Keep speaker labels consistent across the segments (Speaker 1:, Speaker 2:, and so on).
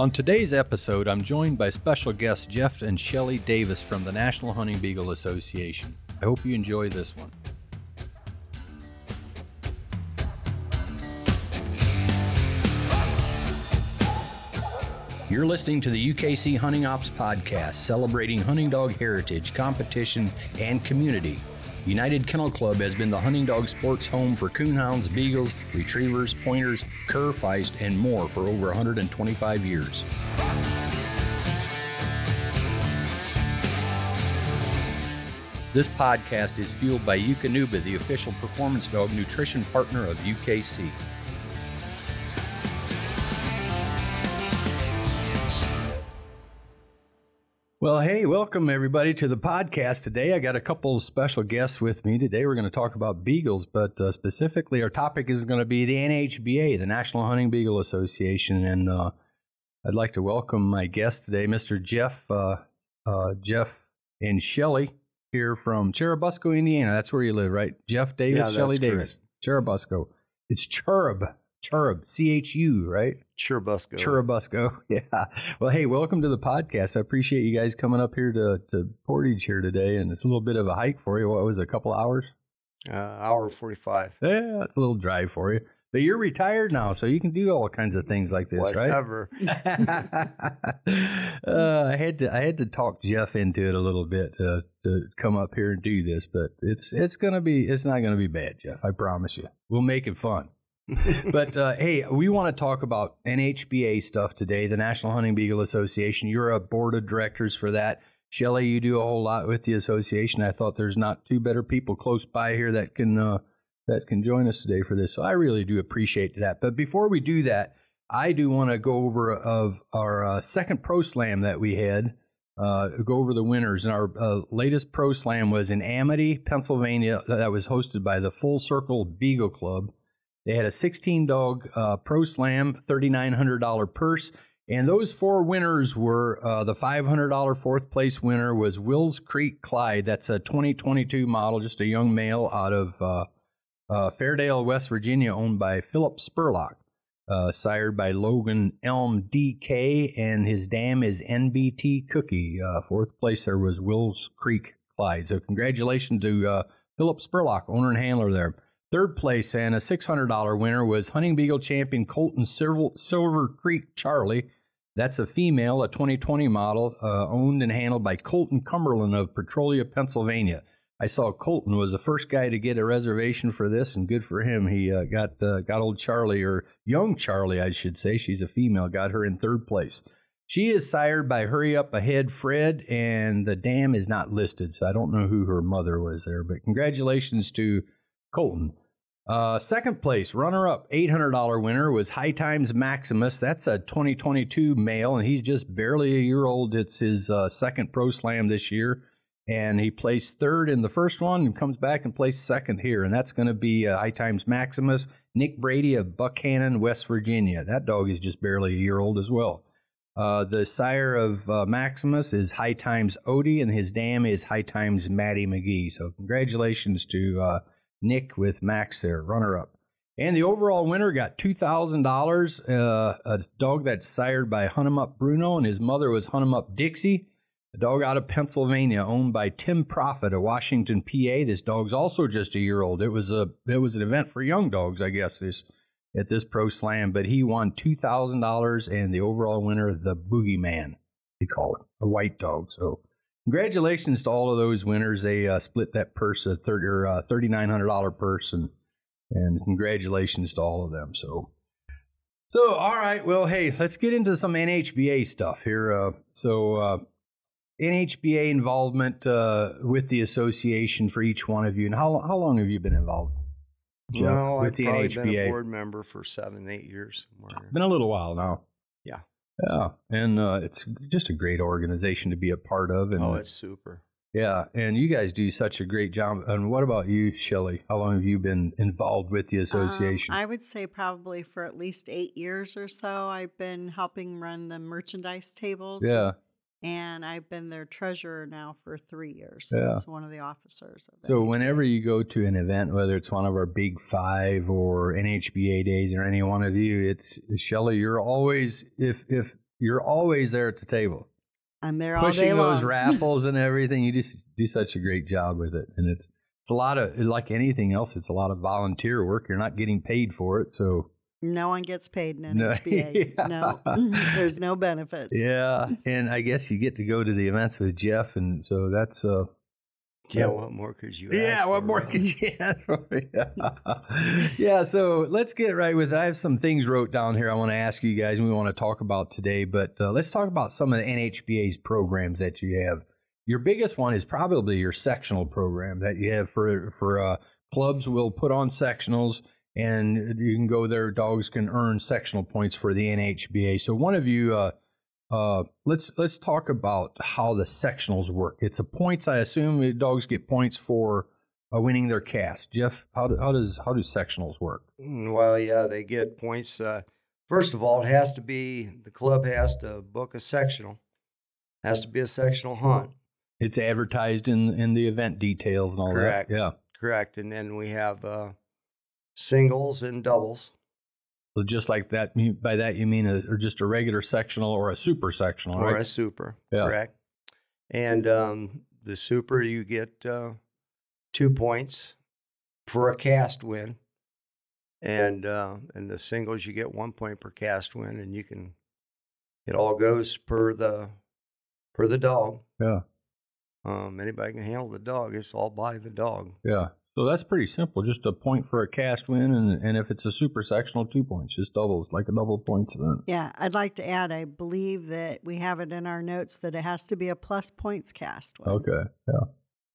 Speaker 1: On today's episode, I'm joined by special guests Jeff and Shelly Davis from the National Hunting Beagle Association. I hope you enjoy this one. You're listening to the UKC Hunting Ops Podcast, celebrating hunting dog heritage, competition, and community. United Kennel Club has been the hunting dog sports home for coonhounds, beagles, retrievers, pointers, cur, feist, and more for over 125 years. This podcast is fueled by Eukanuba, the official performance dog nutrition partner of UKC. Well, hey, welcome everybody to the podcast today. I got a couple of special guests with me today. We're going to talk about beagles, but uh, specifically, our topic is going to be the NHBA, the National Hunting Beagle Association, and uh, I'd like to welcome my guest today, Mr. Jeff, uh, uh Jeff and Shelly here from Churubusco, Indiana. That's where you live, right? Jeff Davis,
Speaker 2: yeah,
Speaker 1: Shelly Davis, Churubusco. It's Churub, Churub, C H U, right?
Speaker 2: Churubusco.
Speaker 1: Churubusco. Yeah. Well, hey, welcome to the podcast. I appreciate you guys coming up here to, to Portage here today. And it's a little bit of a hike for you. What was it, a couple hours?
Speaker 2: Uh, hour 45.
Speaker 1: Yeah, it's a little drive for you. But you're retired now, so you can do all kinds of things like this,
Speaker 2: Whatever.
Speaker 1: right? uh, I had to I had to talk Jeff into it a little bit to to come up here and do this, but it's it's gonna be it's not gonna be bad, Jeff. I promise you. We'll make it fun. but uh, hey, we want to talk about NHBA stuff today, the National Hunting Beagle Association. You're a board of directors for that. Shelly, you do a whole lot with the association. I thought there's not two better people close by here that can uh, that can join us today for this. So I really do appreciate that. But before we do that, I do want to go over of our uh, second pro slam that we had. Uh, go over the winners. And our uh, latest pro slam was in Amity, Pennsylvania. That was hosted by the Full Circle Beagle Club. They had a 16 dog uh, pro slam, $3,900 purse. And those four winners were uh, the $500 fourth place winner was Wills Creek Clyde. That's a 2022 model, just a young male out of uh, uh, Fairdale, West Virginia, owned by Philip Spurlock, uh, sired by Logan Elm DK, and his dam is NBT Cookie. Uh, fourth place there was Wills Creek Clyde. So congratulations to uh, Philip Spurlock, owner and handler there. Third place and a $600 winner was Hunting Beagle champion Colton Silver, Creek Charlie. That's a female, a 2020 model, uh, owned and handled by Colton Cumberland of Petrolia, Pennsylvania. I saw Colton was the first guy to get a reservation for this, and good for him. He uh, got uh, got old Charlie, or young Charlie, I should say. She's a female. Got her in third place. She is sired by Hurry Up Ahead Fred, and the dam is not listed, so I don't know who her mother was there. But congratulations to Colton. Uh, second place, runner up, $800 winner was High Times Maximus. That's a 2022 male, and he's just barely a year old. It's his uh, second Pro Slam this year. And he placed third in the first one and comes back and placed second here. And that's going to be uh, High Times Maximus, Nick Brady of Buckhannon, West Virginia. That dog is just barely a year old as well. Uh, the sire of uh, Maximus is High Times Odie, and his dam is High Times Maddie McGee. So, congratulations to uh, Nick with Max there, runner up. And the overall winner got $2,000. Uh, a dog that's sired by Hunt 'em Up Bruno, and his mother was Hunt 'em Up Dixie. A dog out of Pennsylvania, owned by Tim Profit of Washington, PA. This dog's also just a year old. It was a it was an event for young dogs, I guess. This at this pro slam, but he won two thousand dollars, and the overall winner, the Boogeyman, they call it, a white dog. So congratulations to all of those winners. They uh, split that purse, a thirty uh, thirty nine hundred dollar purse, and and congratulations to all of them. So. So, all right. Well, hey, let's get into some NHBA stuff here. Uh, so, uh, NHBA involvement uh, with the association for each one of you, and how how long have you been involved?
Speaker 2: Jeff, well, I've the probably NHBA? been a board member for seven, eight years. Somewhere.
Speaker 1: Been a little while now.
Speaker 2: Yeah.
Speaker 1: Yeah, and uh, it's just a great organization to be a part of. And
Speaker 2: oh, it's super.
Speaker 1: Yeah, and you guys do such a great job. And what about you, Shelly? How long have you been involved with the
Speaker 3: Um,
Speaker 1: association?
Speaker 3: I would say probably for at least eight years or so. I've been helping run the merchandise tables.
Speaker 1: yeah.
Speaker 3: And I've been their treasurer now for three years.
Speaker 1: Yeah.
Speaker 3: One of the officers. Of
Speaker 1: So whenever you go to an event, whether it's one of our big five or NHBA days or any one of you, it's Shelly. You're always if if you're always there at the table.
Speaker 3: I'm there all day long.
Speaker 1: those raffles and everything. You just do such a great job with it, and it's it's a lot of like anything else. It's a lot of volunteer work. You're not getting paid for it, so
Speaker 3: no one gets paid in NHBA. No, yeah. no. there's no benefits.
Speaker 1: Yeah, and I guess you get to go to the events with Jeff, and so that's uh,
Speaker 2: yeah, what more could you
Speaker 1: Yeah, what more could you ask for? Yeah. yeah, so let's get right with it. I have some things wrote down here I want to ask you guys and we want to talk about today, but uh, let's talk about some of the NHBA's programs that you have. Your biggest one is probably your sectional program that you have for for uh, clubs will put on sectionals and you can go there dogs can earn sectional points for the NHBA. So one of you uh, uh, let's let's talk about how the sectionals work. It's a points. I assume dogs get points for uh, winning their cast. Jeff, how, do, how does how do sectionals work?
Speaker 2: Mm, well, yeah, they get points. Uh, first of all, it has to be the club has to book a sectional. Has to be a sectional hunt.
Speaker 1: It's advertised in in the event details and all
Speaker 2: Correct.
Speaker 1: that. Yeah,
Speaker 2: correct. And then we have uh, singles and doubles.
Speaker 1: So just like that, by that you mean a, or just a regular sectional or a super sectional, right?
Speaker 2: or
Speaker 1: right?
Speaker 2: a super, yeah. correct. And um, the super, you get uh, two points for a cast win, and uh, and the singles, you get one point per cast win, and you can. It all goes per the per the dog.
Speaker 1: Yeah.
Speaker 2: Um, anybody can handle the dog. It's all by the dog.
Speaker 1: Yeah. So that's pretty simple. Just a point for a cast win, and, and if it's a super sectional, two points. Just doubles, like a double points event.
Speaker 3: Yeah, I'd like to add. I believe that we have it in our notes that it has to be a plus points cast win.
Speaker 1: Okay. Yeah.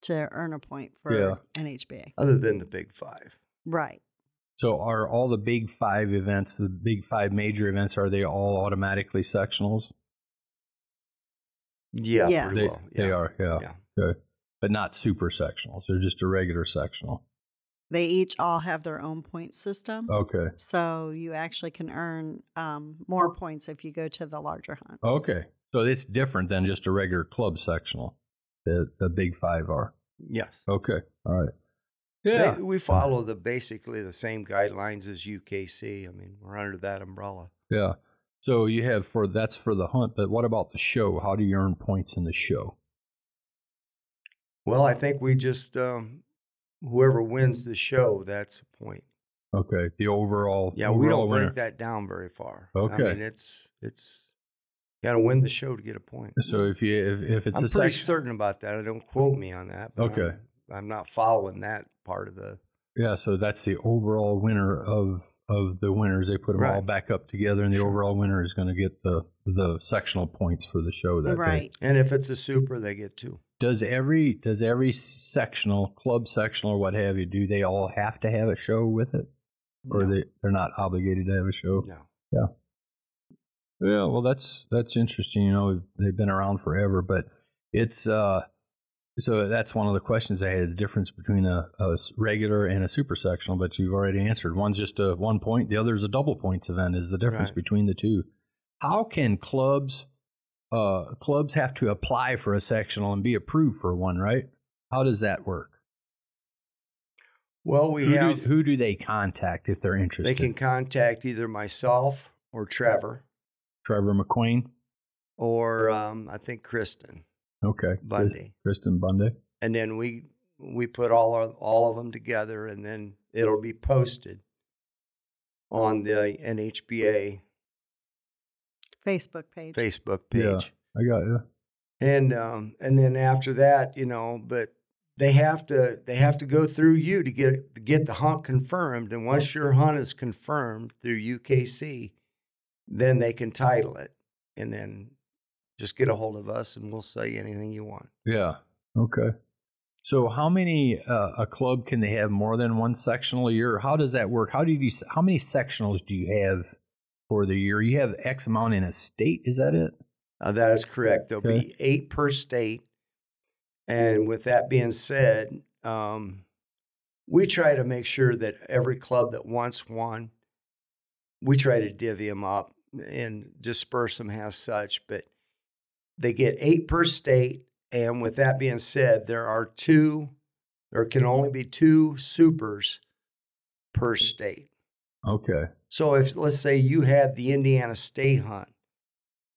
Speaker 3: To earn a point for yeah. NHBA.
Speaker 2: Other than the Big Five.
Speaker 3: Right.
Speaker 1: So are all the Big Five events, the Big Five major events, are they all automatically sectionals?
Speaker 2: Yeah.
Speaker 3: Yes.
Speaker 1: They,
Speaker 2: well.
Speaker 1: yeah. they are. Yeah. yeah. Okay but not super sectionals. They're just a regular sectional.
Speaker 3: They each all have their own point system.
Speaker 1: Okay.
Speaker 3: So you actually can earn um, more points if you go to the larger hunts.
Speaker 1: Okay. So it's different than just a regular club sectional. The the big five are.
Speaker 2: Yes.
Speaker 1: Okay. All right.
Speaker 2: Yeah. They, we follow the basically the same guidelines as UKC. I mean, we're under that umbrella.
Speaker 1: Yeah. So you have for that's for the hunt, but what about the show? How do you earn points in the show?
Speaker 2: Well, I think we just um, whoever wins the show, that's a point.
Speaker 1: Okay, the overall.
Speaker 2: Yeah,
Speaker 1: overall
Speaker 2: we don't
Speaker 1: winner.
Speaker 2: break that down very far.
Speaker 1: Okay,
Speaker 2: I mean it's it's got to win the show to get a point.
Speaker 1: So if you if, if it's
Speaker 2: I'm
Speaker 1: a
Speaker 2: pretty
Speaker 1: section,
Speaker 2: certain about that. I don't quote me on that.
Speaker 1: okay,
Speaker 2: I'm, I'm, not following that part of the.
Speaker 1: Yeah, so that's the overall winner of of the winners. They put them
Speaker 2: right.
Speaker 1: all back up together, and the
Speaker 2: sure.
Speaker 1: overall winner is going to get the the sectional points for the show that
Speaker 3: right.
Speaker 1: day.
Speaker 2: And if it's a super, they get two
Speaker 1: does every does every sectional club sectional or what have you do they all have to have a show with it? Or
Speaker 2: no.
Speaker 1: they they're not obligated to have a show?
Speaker 2: No.
Speaker 1: Yeah. Yeah well that's that's interesting you know they've been around forever but it's uh so that's one of the questions I had the difference between a, a regular and a super sectional but you've already answered. One's just a one point the other is a double points event is the difference
Speaker 2: right.
Speaker 1: between the two. How can clubs uh, clubs have to apply for a sectional and be approved for one, right? How does that work?
Speaker 2: Well, we
Speaker 1: who
Speaker 2: have.
Speaker 1: Do, who do they contact if they're interested?
Speaker 2: They can contact either myself or Trevor.
Speaker 1: Trevor McQueen?
Speaker 2: Or um, I think Kristen.
Speaker 1: Okay.
Speaker 2: Bundy.
Speaker 1: Kristen Bundy.
Speaker 2: And then we we put all of, all of them together, and then it'll be posted on the NHBA
Speaker 3: Facebook page.
Speaker 2: Facebook page. Yeah,
Speaker 1: I got you.
Speaker 2: And um, and then after that, you know, but they have to they have to go through you to get to get the hunt confirmed. And once your hunt is confirmed through UKC, then they can title it, and then just get a hold of us, and we'll sell you anything you want.
Speaker 1: Yeah. Okay. So, how many uh, a club can they have more than one sectional a year? How does that work? How do you how many sectionals do you have for the year. You have X amount in a state. Is that it?
Speaker 2: Uh, that is correct. There'll okay. be eight per state. And with that being said, um, we try to make sure that every club that wants one, we try to divvy them up and disperse them as such. But they get eight per state. And with that being said, there are two, there can only be two supers per state.
Speaker 1: Okay.
Speaker 2: So if let's say you had the Indiana State hunt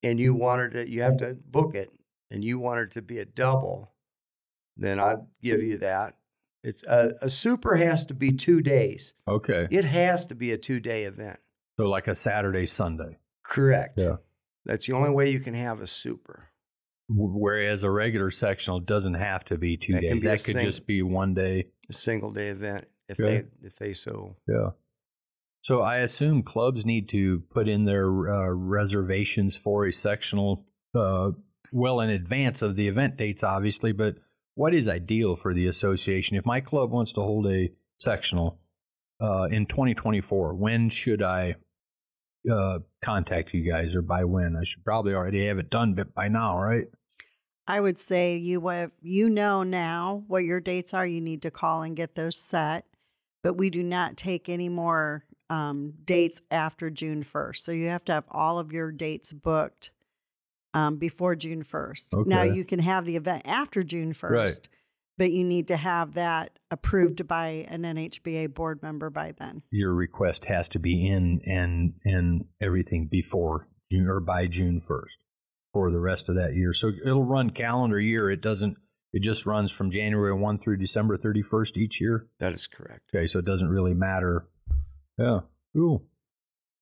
Speaker 2: and you wanted to, you have to book it, and you wanted to be a double, then I'd give you that. It's a, a super has to be two days.
Speaker 1: Okay.
Speaker 2: It has to be a two day event.
Speaker 1: So like a Saturday, Sunday.
Speaker 2: Correct.
Speaker 1: Yeah.
Speaker 2: That's the only way you can have a super.
Speaker 1: Whereas a regular sectional doesn't have to be two
Speaker 2: That
Speaker 1: days.
Speaker 2: be
Speaker 1: That could
Speaker 2: sing-
Speaker 1: just be one day.
Speaker 2: A single day event if
Speaker 1: Okay.
Speaker 2: they if they so
Speaker 1: Yeah. So I assume clubs need to put in their uh, reservations for a sectional uh, well in advance of the event dates, obviously. But what is ideal for the association? If my club wants to hold a sectional uh, in 2024, when should I uh, contact you guys, or by when? I should probably already have it done by now, right?
Speaker 3: I would say you have, you know now what your dates are. You need to call and get those set. But we do not take any more um, dates after June 1st. So you have to have all of your dates booked um, before June 1st. Now you can have the event after June 1st,
Speaker 1: Right.
Speaker 3: but you need to have that approved by an NHBA board member by then.
Speaker 1: Your request has to be in and and everything before June or by June 1st for the rest of that year. So it'll run calendar year. It doesn't. It just runs from January 1 through December 31st each year.
Speaker 2: that is correct.
Speaker 1: Okay, so it doesn't really matter. Yeah, cool.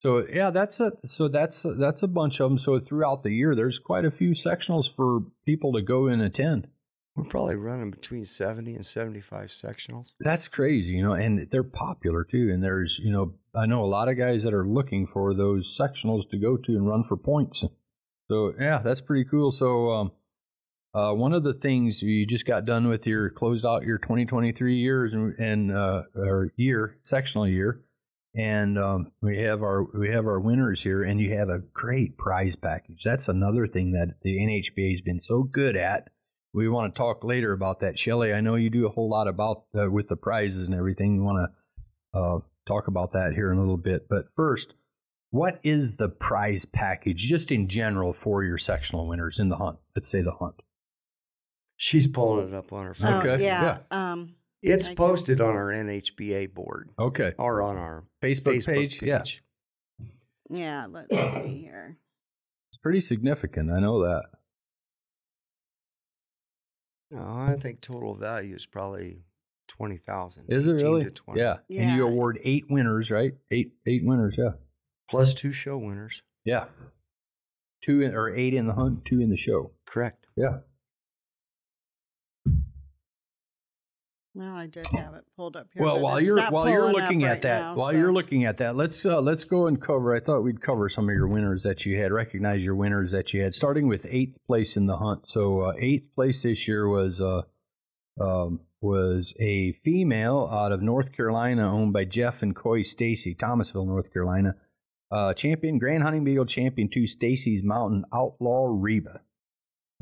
Speaker 1: So yeah, that's a so that's that's a bunch of them. So throughout the year, there's quite a few sectionals for people to go and attend.
Speaker 2: We're probably running between seventy and seventy five sectionals.
Speaker 1: That's crazy, you know, and they're popular too. And there's, you know, I know a lot of guys that are looking for those sectionals to go to and run for points. So yeah, that's pretty cool. So um, uh, one of the things you just got done with your closed out your 2023 years and, and uh, or year sectional year, and um, we have our we have our winners here, and you have a great prize package. That's another thing that the NHBA has been so good at. We want to talk later about that, Shelly. I know you do a whole lot about uh, with the prizes and everything. You want to uh, talk about that here in a little bit, but first, what is the prize package just in general for your sectional winners in the hunt? Let's say the hunt.
Speaker 2: She's pulling it up on her phone.
Speaker 3: Oh,
Speaker 1: Okay,
Speaker 3: yeah. Um,
Speaker 2: It's
Speaker 3: I get-
Speaker 2: posted on our NHBA board
Speaker 1: Okay,
Speaker 2: or on our
Speaker 1: Facebook,
Speaker 2: Facebook
Speaker 1: page. Yeah,
Speaker 2: page.
Speaker 3: yeah. Let's see here.
Speaker 1: it's pretty significant. I know that.
Speaker 2: No, I think total value is probably twenty thousand.
Speaker 1: Is it really?
Speaker 2: To 20.
Speaker 1: Yeah. And you award eight winners, right? Eight eight winners. Yeah.
Speaker 2: Plus two show winners.
Speaker 1: Yeah. Two in, or eight in the hunt, two in the show.
Speaker 2: Correct.
Speaker 1: Yeah.
Speaker 3: Well, I did have it pulled up here.
Speaker 1: Well, while you're while you're looking
Speaker 3: right
Speaker 1: at that,
Speaker 3: now,
Speaker 1: while
Speaker 3: so-
Speaker 1: you're looking at that, let's uh, let's go and cover. I thought we'd cover some of your winners that you had. Recognize your winners that you had, starting with eighth place in the hunt. So uh, eighth place this year was uh, um, was a female out of North Carolina, owned by Jeff and Coy Stacy, Thomasville, North Carolina. Uh, champion Grand Hunting Beagle Champion Two, Stacy's Mountain Outlaw Reba.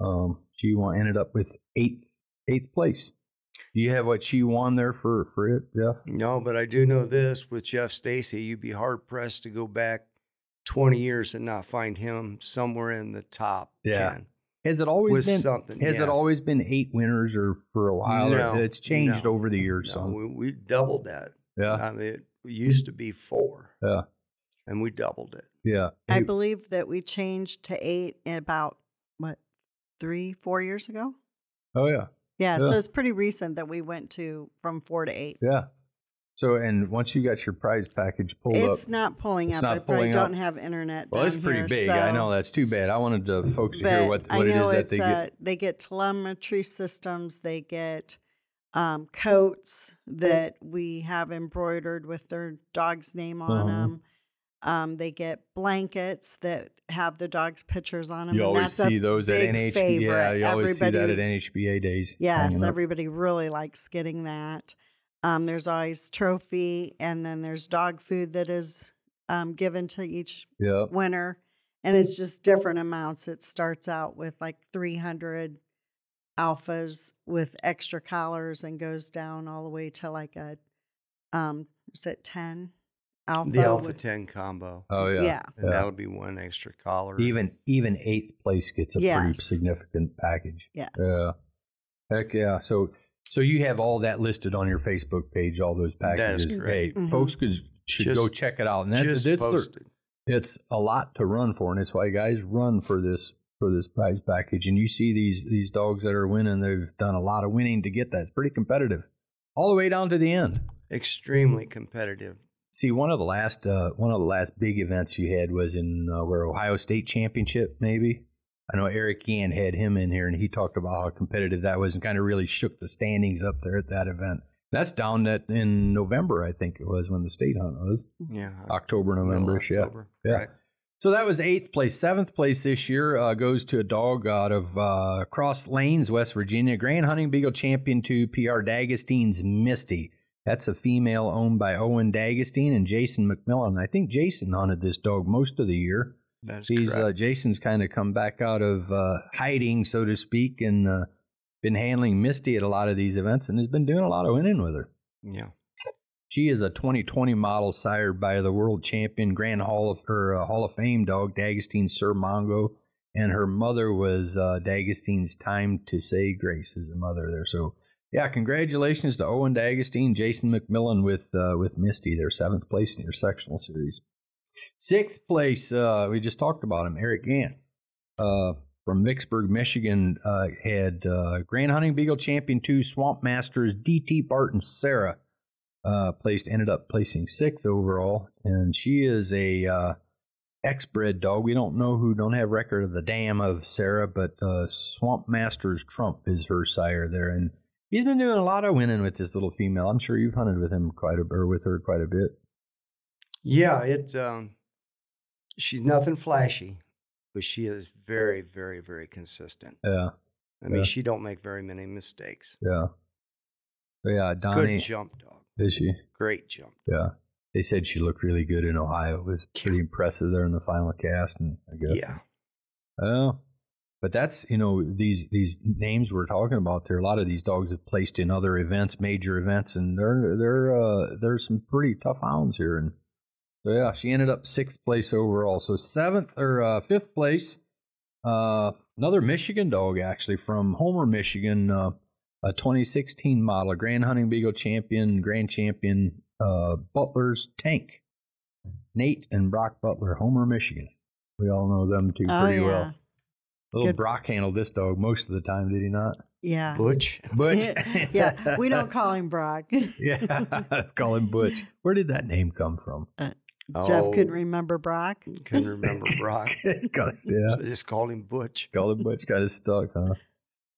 Speaker 1: Um, she ended up with eighth eighth place. Do you have what she won there for for it, Jeff?
Speaker 2: No, but I do know this with Jeff Stacy, you'd be hard pressed to go back twenty years and not find him somewhere in the top
Speaker 1: Yeah.
Speaker 2: ten.
Speaker 1: Has it always been
Speaker 2: something,
Speaker 1: Has it always been eight winners or for a while?
Speaker 2: No,
Speaker 1: it's changed
Speaker 2: no,
Speaker 1: over the years.
Speaker 2: No,
Speaker 1: so
Speaker 2: we, we doubled that.
Speaker 1: yeah,
Speaker 2: I mean, it used to be four,
Speaker 1: yeah,
Speaker 2: and we doubled it.
Speaker 1: yeah.
Speaker 3: I
Speaker 1: Hey,
Speaker 3: believe that we changed to eight in about what three, four years ago.
Speaker 1: oh yeah,
Speaker 3: Yeah,
Speaker 1: Yeah.
Speaker 3: so it's pretty recent that we went to from four to eight.
Speaker 1: yeah. So and once you got your prize package pulled
Speaker 3: It's
Speaker 1: up, it's
Speaker 3: not pulling
Speaker 1: It's
Speaker 3: up.
Speaker 1: not
Speaker 3: I
Speaker 1: pulling
Speaker 3: don't
Speaker 1: up.
Speaker 3: have internet.
Speaker 1: well, it's pretty
Speaker 3: here,
Speaker 1: big. I know that's too bad. I wanted the folks to hear what what it
Speaker 3: know
Speaker 1: that they
Speaker 3: uh,
Speaker 1: get.
Speaker 3: they get telemetry systems. They get um, coats that we have embroidered with their dog's name on
Speaker 1: Uh-huh.
Speaker 3: them. Um, they get blankets that have the dog's pictures on them.
Speaker 1: You always see those at NHBA.
Speaker 3: favorite.
Speaker 1: Yeah, you always see that at NHBA days.
Speaker 3: Yes, everybody really likes getting that. Um, there's always trophy, and then there's dog food that is um, given to each
Speaker 1: Yep.
Speaker 3: winner, and it's just different amounts. It starts out with like 300 alphas with extra collars and goes down all the way to like a um, is it 10 alpha?
Speaker 2: The Alpha
Speaker 3: with-
Speaker 2: 10 combo.
Speaker 1: Oh yeah.
Speaker 3: Yeah.
Speaker 1: Yeah.
Speaker 2: that'll be one extra collar.
Speaker 1: Even even eighth place gets a pretty significant package.
Speaker 3: Yes.
Speaker 1: Yeah. Heck yeah. So so you have all that listed on your Facebook page, all those
Speaker 2: That is
Speaker 1: packages.
Speaker 2: correct.
Speaker 1: Hey,
Speaker 3: Mhm.
Speaker 1: folks could should
Speaker 2: Just-
Speaker 1: go check it out. And that's
Speaker 2: just
Speaker 1: it's their,
Speaker 2: posted.
Speaker 1: it's a lot to run for, and it's why guys run for this for this prize package. And you see these these dogs that are winning; they've done a lot of winning to get that. It's pretty competitive, all the way down to the end.
Speaker 2: Extremely competitive.
Speaker 1: See, one of the last uh, one of the last big events you had was in uh, where Ohio State Championship, maybe. I know Eric Yan had him in here, and he talked about how competitive that was, and kind of really shook the standings up there at that event. That's down at in November, I think it was when the state hunt was
Speaker 2: Yeah.
Speaker 1: October, November. Yeah,
Speaker 2: October.
Speaker 1: yeah.
Speaker 2: Right.
Speaker 1: So that was eighth place. Seventh place this year uh, goes to a dog out of uh, Cross Lanes, West Virginia. Grand Hunting Beagle Champion 2, PR D'Agostino's Misty. That's a female owned by Owen D'Agostine and Jason McMillan. I think Jason hunted this dog most of the year.
Speaker 2: That's
Speaker 1: He's uh, Jason's kind of come back out of uh, hiding, so to speak, and uh, been handling Misty at a lot of these events, and has been doing a lot of winning with her.
Speaker 2: yeah.
Speaker 1: She is a 2020 model sired by the world champion Grand Hall of her uh, Hall of Fame dog D'Agostine Sir Mongo, and her mother was uh, D'Agostine's Time to Say Grace is the mother there. So yeah, congratulations to Owen D'Agostine, Jason McMillan with uh, with Misty. They're seventh place in your sectional series. Sixth place, uh, we just talked about him, Eric Gant. Uh, from Vicksburg, Michigan, uh, had uh, Grand Hunting Beagle Champion 2 Swamp Masters DT Barton Sarah uh, placed ended up placing sixth overall, and she is a X-bred dog. We don't know who, don't have record of the dam of Sarah, but Swamp Masters Trump is her sire there, and he's been doing a lot of winning with this little female. I'm sure you've hunted with him quite a or with her quite a bit.
Speaker 2: Yeah, it um she's nothing flashy, but she is very, very, very consistent.
Speaker 1: Yeah,
Speaker 2: I mean,
Speaker 1: Yeah.
Speaker 2: she don't make very many mistakes.
Speaker 1: yeah, But yeah. Donnie
Speaker 2: Good jump dog.
Speaker 1: is she?
Speaker 2: Great jump.
Speaker 1: Yeah. They said she looked really good in Ohio. It was pretty impressive there in the final cast, and I guess
Speaker 2: Yeah.
Speaker 1: Oh, but that's you know these these names we're talking about. There, a lot of these dogs have placed in other events, major events, and they're they're uh, there's some pretty tough hounds here. And so yeah, she ended up sixth place overall. So seventh or uh, fifth place, uh, another Michigan dog actually from Homer, Michigan, uh, a 2016 model, a Grand Hunting Beagle champion, Grand Champion, uh, Butler's Tank, Nate and Brock Butler, Homer, Michigan. We all know them two
Speaker 3: Oh,
Speaker 1: pretty
Speaker 3: yeah.
Speaker 1: well. Little
Speaker 3: Good.
Speaker 1: Brock handled this dog most of the time, did he not?
Speaker 3: Yeah.
Speaker 2: Butch.
Speaker 1: Butch.
Speaker 3: yeah. We don't call him Brock.
Speaker 1: yeah, call him Butch. Where did that name come from?
Speaker 3: Jeff
Speaker 2: Oh,
Speaker 3: couldn't remember Brock.
Speaker 2: couldn't remember Brock.
Speaker 1: Got- yeah,
Speaker 2: So just called him Butch.
Speaker 1: call him Butch. Got us stuck, huh?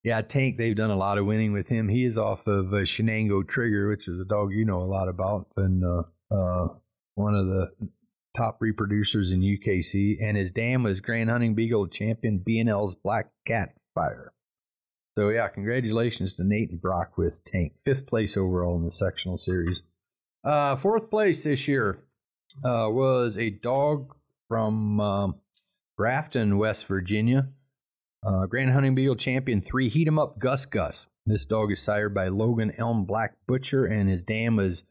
Speaker 1: Yeah, Tank. They've done a lot of winning with him. He is off of uh, Shenango Trigger, which is a dog you know a lot about, and uh, uh, one of the top reproducers in UKC. And his dam was Grand Hunting Beagle champion B&L's Black Cat Fire. So yeah, congratulations to Nate and Brock with Tank, fifth place overall in the sectional series. Uh, fourth place this year uh, was a dog from um, Grafton, West Virginia. Uh, Grand Hunting Beagle Champion 3, Heat 'em Up Gus Gus. This dog is sired by Logan Elm Black Butcher, and his dam is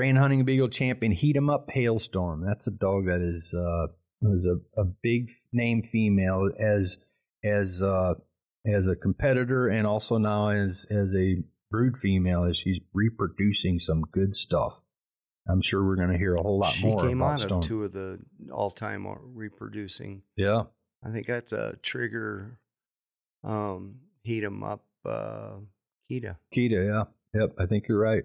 Speaker 1: Grand Hunting Beagle Champion Heat 'em Up Hailstorm. That's a dog that is uh, was a, a big name female as as uh, as a competitor and also now as as a brood female as she's reproducing some good stuff. I'm sure we're going to hear a whole lot
Speaker 2: she
Speaker 1: more
Speaker 2: came
Speaker 1: about
Speaker 2: out
Speaker 1: Stone.
Speaker 2: of two of the all-time reproducing.
Speaker 1: Yeah,
Speaker 2: I think that's a trigger. Um, heat 'em up. Uh, Kita.
Speaker 1: Kita, yeah. Yep, I think you're right.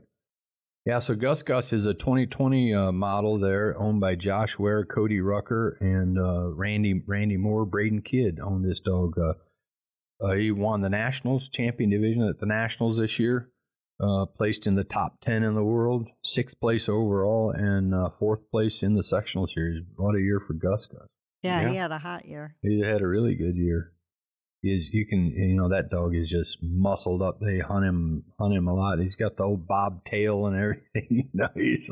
Speaker 1: Yeah, so Gus Gus is a 2020 uh, model there, owned by Josh Ware, Cody Rucker, and uh, Randy Randy Moore. Braden Kidd owned this dog. Uh, uh, he won the Nationals champion division at the Nationals this year. Uh, placed in the top 10 in the world, sixth place overall, and uh, fourth place in the sectional series. What a year for Gus Gus.
Speaker 3: Yeah,
Speaker 2: Yeah.
Speaker 3: he had a hot year.
Speaker 1: He had a really good year. Is you can you know that dog is just muscled up. They hunt him hunt him a lot. He's got the old bob tail and everything. You know he's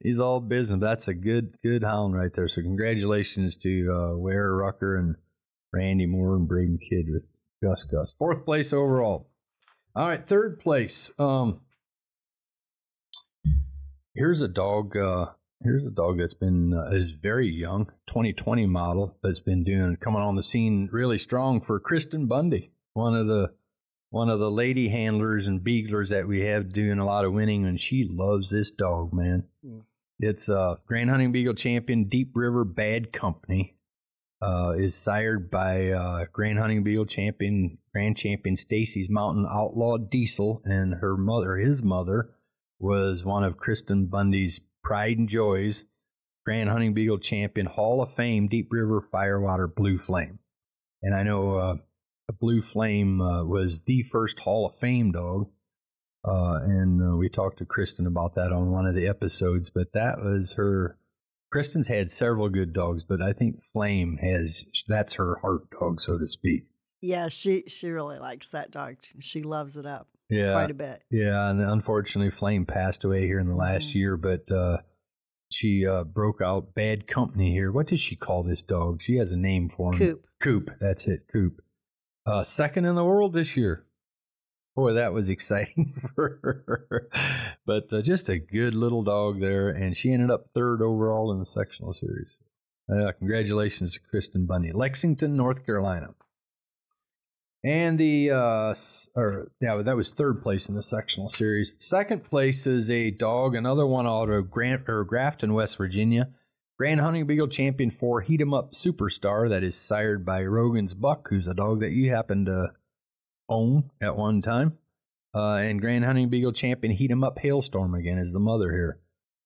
Speaker 1: he's all business. That's a good good hound right there. So congratulations to uh, Ware Rucker and Randy Moore and Braden Kidd with Gus Gus. Fourth place overall. All right, third place. Um, here's a dog. Uh, here's a dog that's been uh, is very young, 2020 model that's been doing coming on the scene really strong for Kristen Bundy, one of the one of the lady handlers and beaglers that we have doing a lot of winning, and she loves this dog, man.
Speaker 2: Mm.
Speaker 1: it's uh, Grand Hunting Beagle champion Deep River Bad Company. Uh, is sired by uh, Grand Hunting Beagle champion, Grand Champion Stacy's Mountain Outlaw Diesel, and her mother, his mother, was one of Kristen Bundy's pride and joys, Grand Hunting Beagle champion, Hall of Fame Deep River Firewater Blue Flame. And I know uh, Blue Flame uh, was the first Hall of Fame dog. Uh, and uh, we talked to Kristen about that on one of the episodes, but that was her Kristen's had several good dogs, but I think Flame has that's her heart dog, so to speak.
Speaker 3: Yeah, she she really likes that dog. She loves it up
Speaker 1: Yeah,
Speaker 3: quite a bit.
Speaker 1: yeah, and unfortunately, Flame passed away here in the last
Speaker 3: Mhm.
Speaker 1: year, but uh, she uh, broke out bad company here. What does she call this dog? She has a name for him.
Speaker 3: Coop.
Speaker 1: Coop, that's it, Coop. Uh, second in the world this year. Boy, that was exciting for her. But uh, just a good little dog there, and she ended up third overall in the sectional series. Uh, congratulations to Kristen Bundy, Lexington, North Carolina. And the uh, or yeah, that was third place in the sectional series. Second place is a dog, another one out of Grant or Grafton, West Virginia. Grand Hunting Beagle Champion 4 Heat 'em Up Superstar that is sired by Rogan's Buck, who's a dog that you happen to own at one time. Uh, and Grand Hunting Beagle Champion Heat 'em Up Hailstorm again is the mother here.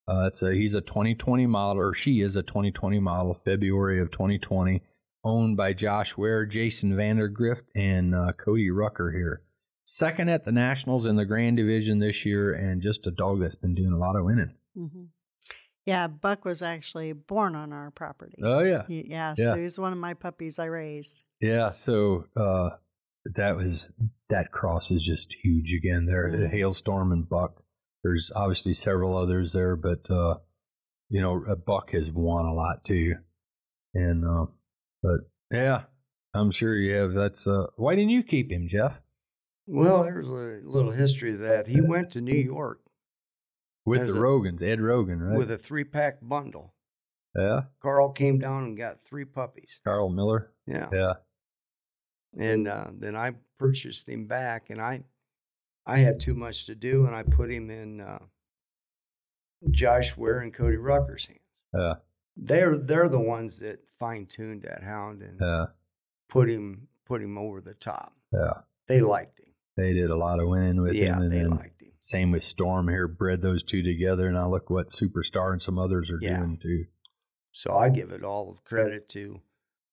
Speaker 1: Uh, it's a, he's a 2020 model, or she is a 2020 model, February of 2020, owned by Josh Ware, Jason Vandergrift, and uh, Cody Rucker here. Second at the Nationals in the Grand Division this year, and just a dog that's been doing a lot of winning.
Speaker 3: hmm Yeah, Buck was actually born on our property.
Speaker 1: Oh, yeah.
Speaker 3: He- yeah,
Speaker 1: Yeah.
Speaker 3: so he's one of my puppies I raised.
Speaker 1: Yeah, so uh, that was that cross is just huge again there. The
Speaker 3: Mhm.
Speaker 1: hailstorm and buck. There's obviously several others there, but uh, you know, a buck has won a lot too. And uh, but yeah, I'm sure you have. That's uh, why didn't you keep him, Jeff?
Speaker 2: Well, there's a little history of that. He went to New York
Speaker 1: With
Speaker 2: As
Speaker 1: the
Speaker 2: a-
Speaker 1: Rogans, Ed Rogan, right?
Speaker 2: with a three pack bundle.
Speaker 1: yeah,
Speaker 2: Carl came down and got three puppies.
Speaker 1: Carl Miller.
Speaker 2: Yeah.
Speaker 1: Yeah,
Speaker 2: And uh, then I purchased him back, and I I had too much to do, and I put him in uh, Josh Ware and Cody Rucker's hands.
Speaker 1: yeah,
Speaker 2: They're they're the ones that fine tuned that hound and
Speaker 1: yeah,
Speaker 2: put him put him over the top.
Speaker 1: yeah.
Speaker 2: They liked him.
Speaker 1: They did a lot of winning with
Speaker 2: yeah,
Speaker 1: him, and
Speaker 2: they liked him.
Speaker 1: Same with Storm here, bred those two together. and I look what Superstar and some others are
Speaker 2: Yeah.
Speaker 1: doing too.
Speaker 2: So I give it all of credit to,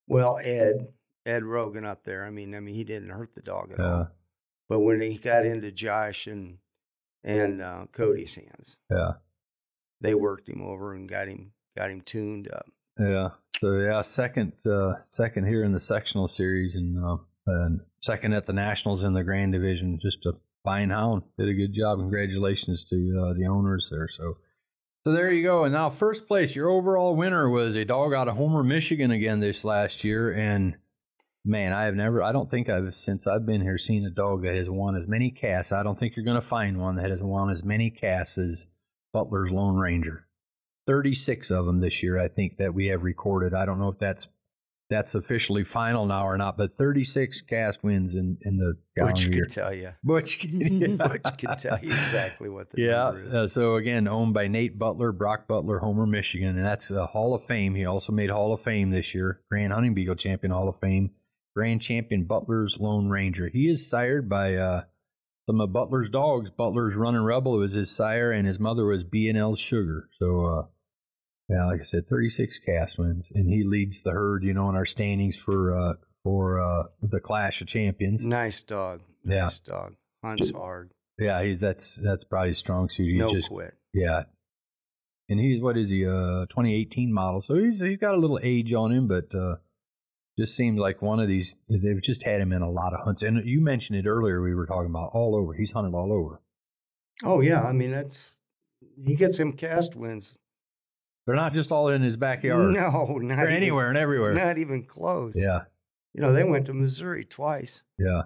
Speaker 2: well, Ed Ed Rogan up there. I mean, I mean, he didn't hurt the dog at
Speaker 1: Yeah.
Speaker 2: all. But when he got into Josh and and uh, Cody's hands,
Speaker 1: Yeah,
Speaker 2: they worked him over and got him got him tuned up.
Speaker 1: yeah. So yeah, second, uh, second here in the sectional series, and uh, and second at the nationals in the grand division. Just a fine hound. Did a good job. Congratulations to uh, the owners there. So. So there you go. And now, first place, your overall winner was a dog out of Homer, Michigan again this last year. And man, I have never, I don't think I've, since I've been here, seen a dog that has won as many casts. I don't think you're going to find one that has won as many casts as Butler's Lone Ranger. 36 of them this year, I think, that we have recorded. I don't know if that's that's officially final now or not, but 36 cast wins in, in the
Speaker 2: Butch
Speaker 1: year.
Speaker 2: could tell you.
Speaker 1: Butch, can-
Speaker 2: Butch could tell you exactly what the
Speaker 1: yeah.
Speaker 2: number is.
Speaker 1: Uh, so again, owned by Nate Butler, Brock Butler, Homer, Michigan, and that's a Hall of Fame. He also made Hall of Fame this year. Grand Hunting Beagle Champion Hall of Fame. Grand Champion Butler's Lone Ranger. He is sired by uh, some of Butler's dogs. Butler's Running Rebel was his sire, and his mother was B and L Sugar. So. Uh, yeah, like I said, 36 cast wins, and he leads the herd, you know, in our standings for uh, for uh, the Clash of Champions.
Speaker 2: Nice dog.
Speaker 1: Yeah.
Speaker 2: Nice dog. Hunts hard.
Speaker 1: Yeah, he's that's that's probably his strong suit. He
Speaker 2: no
Speaker 1: just
Speaker 2: quit.
Speaker 1: Yeah. And he's what is he? Uh 2018 model. So he's he's got a little age on him, but uh just seems like one of these they've just had him in a lot of hunts. And you mentioned it earlier we were talking about all over. He's hunted all over.
Speaker 2: Oh yeah, I mean that's he gets him cast wins.
Speaker 1: They're not just all in his backyard.
Speaker 2: No, not
Speaker 1: They're
Speaker 2: even,
Speaker 1: anywhere and everywhere.
Speaker 2: Not even close.
Speaker 1: Yeah.
Speaker 2: You know, they went to Missouri twice.
Speaker 1: Yeah.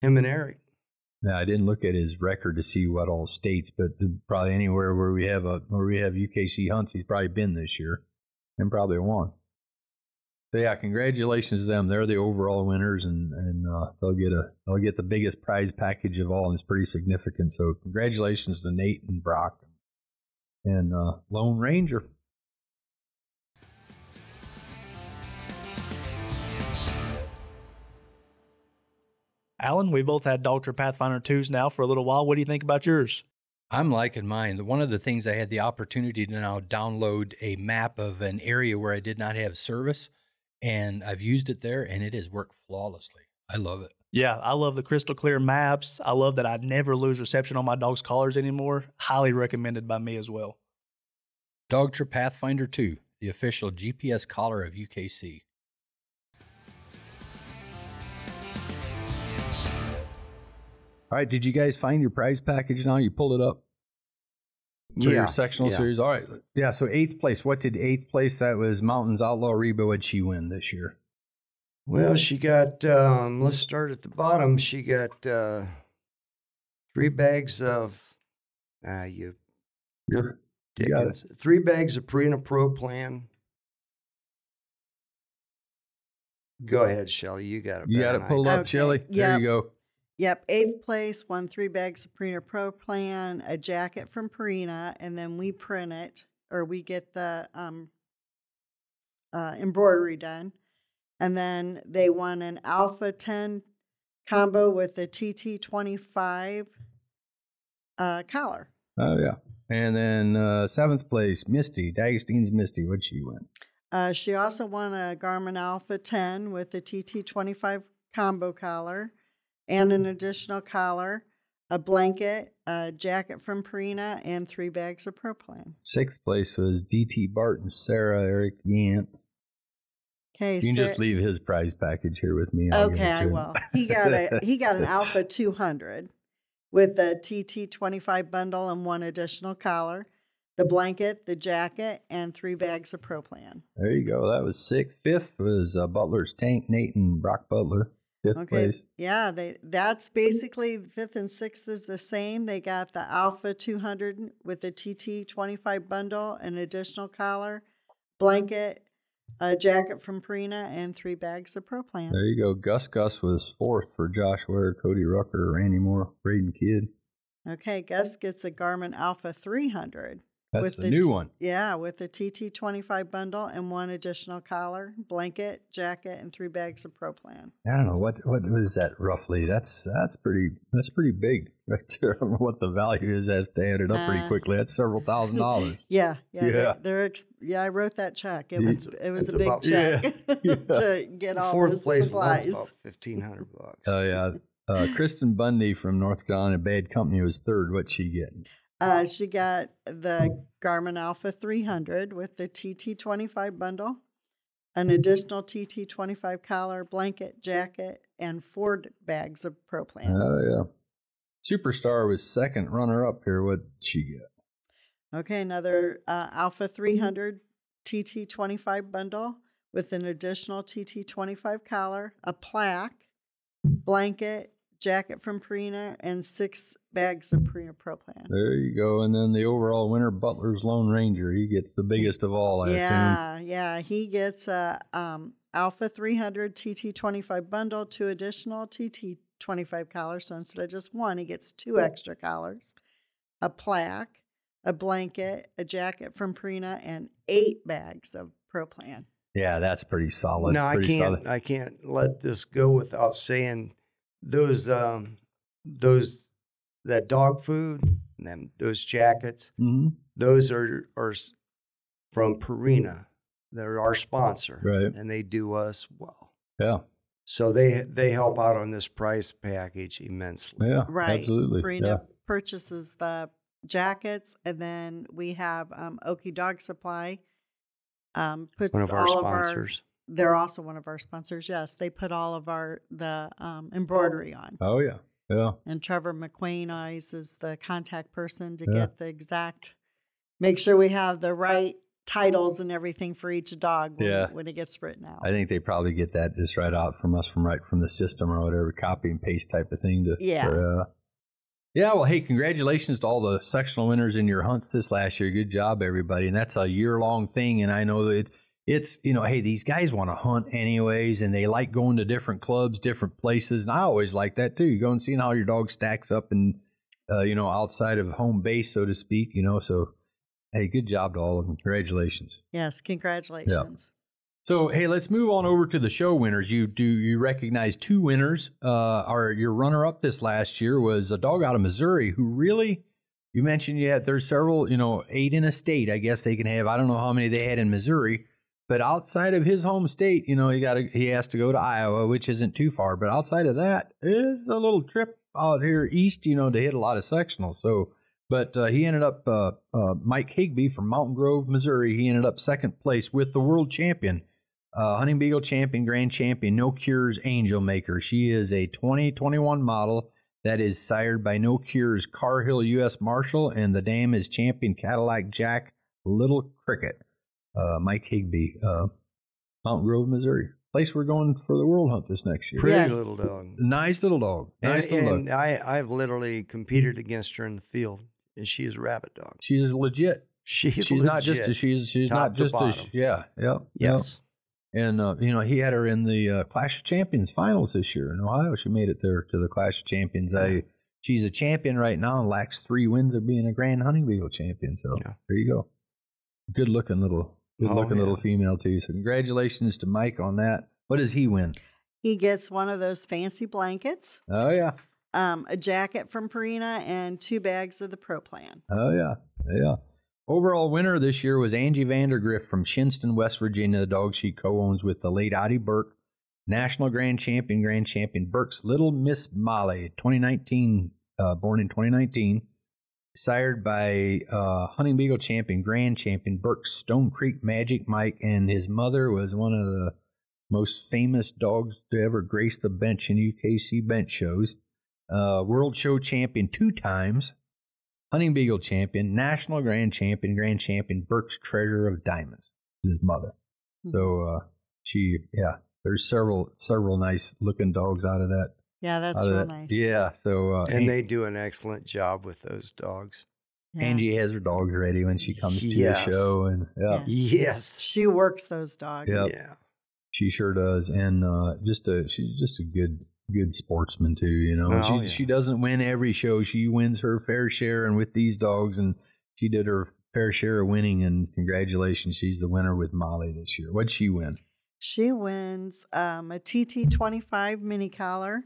Speaker 2: Him and Eric.
Speaker 1: Yeah, I didn't look at his record to see what all states, but probably anywhere where we have a where we have UKC hunts, he's probably been this year, and probably won. So yeah, congratulations to them. They're the overall winners, and and uh, they'll get a they'll get the biggest prize package of all, and it's pretty significant. So congratulations to Nate and Brock. and uh, Lone Ranger.
Speaker 4: Allen, we both had Dogtra Pathfinder 2s now for a little while. What do you think about yours?
Speaker 1: I'm liking mine. One of the things I had the opportunity to now download a map of an area where I did not have service, and I've used it there, and it has worked flawlessly. I love it.
Speaker 4: Yeah, I love the crystal clear maps. I love that I never lose reception on my dog's collars anymore. Highly recommended by me as well.
Speaker 1: Dogtra Pathfinder 2, the official GPS collar of UKC. All right, did you guys find your prize package now? You pulled it up for your sectional
Speaker 2: yeah.
Speaker 1: series. All right, yeah. So eighth place. What did eighth place? That was Mountains Outlaw Reba. What she win this year?
Speaker 2: Well, she got, um, let's start at the bottom. She got uh, three bags of, ah, you
Speaker 1: You're, You got
Speaker 2: dickens. Three bags of Purina Pro Plan. Go ahead, Shelly. You got it.
Speaker 1: you got
Speaker 2: better
Speaker 1: it
Speaker 2: than I
Speaker 1: pulled
Speaker 2: do.
Speaker 1: up,
Speaker 3: Okay,
Speaker 1: Shelly. There you go.
Speaker 3: Yep, eighth place, won three bags of Purina Pro Plan, a jacket from Purina, and then we print it or we get the um, uh, embroidery done. And then they won an Alpha 10 combo with a TT25 uh, collar.
Speaker 1: Oh yeah. And then uh, seventh place, Misty Dagestein's Misty. What'd she win?
Speaker 3: Uh, she also won a Garmin Alpha 10 with a TT25 combo collar and an additional collar, a blanket, a jacket from Purina, and three bags of Proplan.
Speaker 1: Sixth place was DT Barton, Sarah, Eric Yant.
Speaker 3: Okay,
Speaker 1: You can
Speaker 3: so,
Speaker 1: just leave his prize package here with me. I'll
Speaker 3: okay, I will. He got a he got an Alpha 200 with the TT25 bundle and one additional collar, the blanket, the jacket, and three bags of Proplan.
Speaker 1: There you go. That was sixth. Fifth was uh, Butler's Tank, Nathan and Brock Butler. Fifth
Speaker 3: Okay.
Speaker 1: place.
Speaker 3: Yeah, they that's basically fifth and sixth is the same. They got the Alpha 200 with the TT 25 bundle, an additional collar, blanket, a jacket from Purina, and three bags of Proplan.
Speaker 1: There you go. Gus Gus was fourth for Josh Ware, Cody Rucker, Randy Moore, Braden Kidd.
Speaker 3: Okay, Gus gets a Garmin Alpha 300.
Speaker 1: That's
Speaker 3: with
Speaker 1: the, new
Speaker 3: t-
Speaker 1: one.
Speaker 3: Yeah, with the TT 25 bundle and one additional collar, blanket, jacket, and three bags of Proplan.
Speaker 1: I don't know what what is that roughly. That's that's pretty that's pretty big right there. I don't know what the value is. I have to add it up pretty
Speaker 3: Uh,
Speaker 1: quickly. That's several thousand dollars.
Speaker 3: Yeah, yeah,
Speaker 1: Yeah.
Speaker 3: They're, they're ex- yeah. I wrote that check. It was
Speaker 2: It's-
Speaker 3: it was
Speaker 2: it's
Speaker 3: a big
Speaker 2: about-
Speaker 3: check
Speaker 1: Yeah, yeah.
Speaker 3: to get all
Speaker 2: Fourth
Speaker 3: the
Speaker 2: place
Speaker 3: supplies.
Speaker 2: about fifteen hundred bucks.
Speaker 1: Oh yeah. Uh, Kristen Bundy from North Carolina Bad Company was third. What's she getting?
Speaker 3: Uh, she got the Garmin Alpha 300 with the TT25 bundle, an additional TT25 collar, blanket, jacket, and four bags of Proplan.
Speaker 1: Oh yeah. Superstar was second runner up here. What'd she get?
Speaker 3: Okay, another uh, Alpha 300 TT25 bundle with an additional TT25 collar, a plaque, blanket, jacket from Purina, and six bags of Purina Proplan.
Speaker 1: There you go. And then the overall winner, Butler's Lone Ranger. He gets the biggest of all, I assume.
Speaker 3: yeah, yeah. He gets a um, Alpha 300 TT25 bundle, two additional TT25 collars. So instead of just one, he gets two extra collars, a plaque, a blanket, a jacket from Purina, and eight bags of Proplan.
Speaker 1: Yeah, that's pretty solid.
Speaker 2: no, I can't.
Speaker 1: solid.
Speaker 2: I can't let this go without saying those um, those that dog food and them those jackets.
Speaker 1: hmm
Speaker 2: Those are are from Purina. They're our sponsor,
Speaker 1: Right.
Speaker 2: And they do us well.
Speaker 1: Yeah.
Speaker 2: So they they help out on this price package immensely.
Speaker 1: Yeah.
Speaker 3: Right.
Speaker 1: Absolutely.
Speaker 3: Purina
Speaker 1: Yeah.
Speaker 3: purchases the jackets, and then we have um, Okie Dog Supply. Um, puts
Speaker 2: One of our
Speaker 3: all of
Speaker 2: sponsors.
Speaker 3: our. They're also one of our sponsors. Yes, they put all of our the um, embroidery on.
Speaker 1: Oh yeah. Yeah.
Speaker 3: And Trevor McQueen always is the contact person to
Speaker 1: Yeah.
Speaker 3: get the exact, make sure we have the right titles and everything for each dog when,
Speaker 1: Yeah.
Speaker 3: when it gets written out.
Speaker 1: I think they probably get that just right out from us from right from the system or whatever, copy and paste type of thing. To,
Speaker 3: Yeah.
Speaker 1: for, uh, yeah. Well, hey, congratulations to all the sectional winners in your hunts this last year. Good job, everybody. And that's a year long thing. And I know that it's, you know, hey, these guys want to hunt anyways, and they like going to different clubs, different places. And I always like that too. You go and seeing how your dog stacks up and, uh, you know, outside of home base, so to speak, you know, so Hey, good job to all of them. Congratulations.
Speaker 3: Yes, congratulations. yeah.
Speaker 1: So hey, let's move on over to the show winners. You do you recognize two winners? Uh, our your runner up this last year was a dog out of Missouri who really. You mentioned you had there's several, you know, eight in a state. I guess they can have. I don't know how many they had in Missouri, but outside of his home state, you know, he got he has to go to Iowa, which isn't too far. But outside of that, it's a little trip out here east, you know, to hit a lot of sectionals. So, but uh, he ended up uh, uh, Mike Higby from Mountain Grove, Missouri. He ended up second place with the world champion uh, Hunting Beagle champion, grand champion, No Cures Angel Maker. She is a 2021 model that is sired by No Cures Carhill U.S. Marshal, and the dam is champion Cadillac Jack Little Cricket. Uh, Mike Higby, uh, Mountain Grove, Missouri. Place we're going for the World Hunt this next year.
Speaker 2: Pretty
Speaker 3: Yes.
Speaker 2: little dog.
Speaker 1: Nice little dog. Nice
Speaker 2: and,
Speaker 1: little
Speaker 2: and
Speaker 1: dog.
Speaker 2: I, I've literally competed against her in the field, and she is a rabbit dog.
Speaker 1: She's legit.
Speaker 2: She's,
Speaker 1: She's not just a, she's she's
Speaker 2: Top
Speaker 1: not
Speaker 2: to
Speaker 1: just a yeah yeah yep.
Speaker 2: yes.
Speaker 1: And uh, you know, he had her in the uh, Clash of Champions finals this year in Ohio. She made it there to the Clash of Champions. I, she's a champion right now and lacks three wins of being a Grand Hunting Beagle champion. So
Speaker 2: Yeah.
Speaker 1: there you go. Good looking little, good
Speaker 2: Oh,
Speaker 1: looking
Speaker 2: yeah.
Speaker 1: little female too. So congratulations to Mike on that. What does he win?
Speaker 3: He gets one of those fancy blankets,
Speaker 1: Oh yeah,
Speaker 3: um, a jacket from Purina, and two bags of the Pro Plan.
Speaker 1: oh yeah, yeah. Overall winner this year was Angie Vandergriff from Shinnston, West Virginia. The dog she co-owns with the late Audie Burke, national grand champion, grand champion Burke's Little Miss Molly, 2019, uh, born in 2019, sired by uh, Hunting Beagle champion, grand champion Burke Stone Creek Magic Mike, and his mother was one of the most famous dogs to ever grace the bench in UKC bench shows. Uh, world show champion two times, Hunting Beagle champion, national grand champion, grand champion, Burke's Treasure of Diamonds, his mother. So uh, she, yeah, there's several several nice looking dogs out of that.
Speaker 3: Yeah, that's
Speaker 1: out of
Speaker 3: real
Speaker 1: that.
Speaker 3: nice.
Speaker 1: Yeah, so uh,
Speaker 2: And they do an excellent job with those dogs.
Speaker 3: Yeah.
Speaker 1: Angie has her dogs ready when she comes to
Speaker 2: Yes.
Speaker 1: the show, and yeah,
Speaker 3: Yeah.
Speaker 2: Yes.
Speaker 3: She works those dogs.
Speaker 1: Yep.
Speaker 2: Yeah.
Speaker 1: she sure does. And uh, just a she's just a good good sportsman too. You know,
Speaker 2: Oh,
Speaker 1: she
Speaker 2: yeah.
Speaker 1: she doesn't win every show. She wins her fair share, and with these dogs, and she did her fair share of winning. And congratulations, she's the winner with Molly this year. What'd she win?
Speaker 3: She wins um, a TT25 mini collar,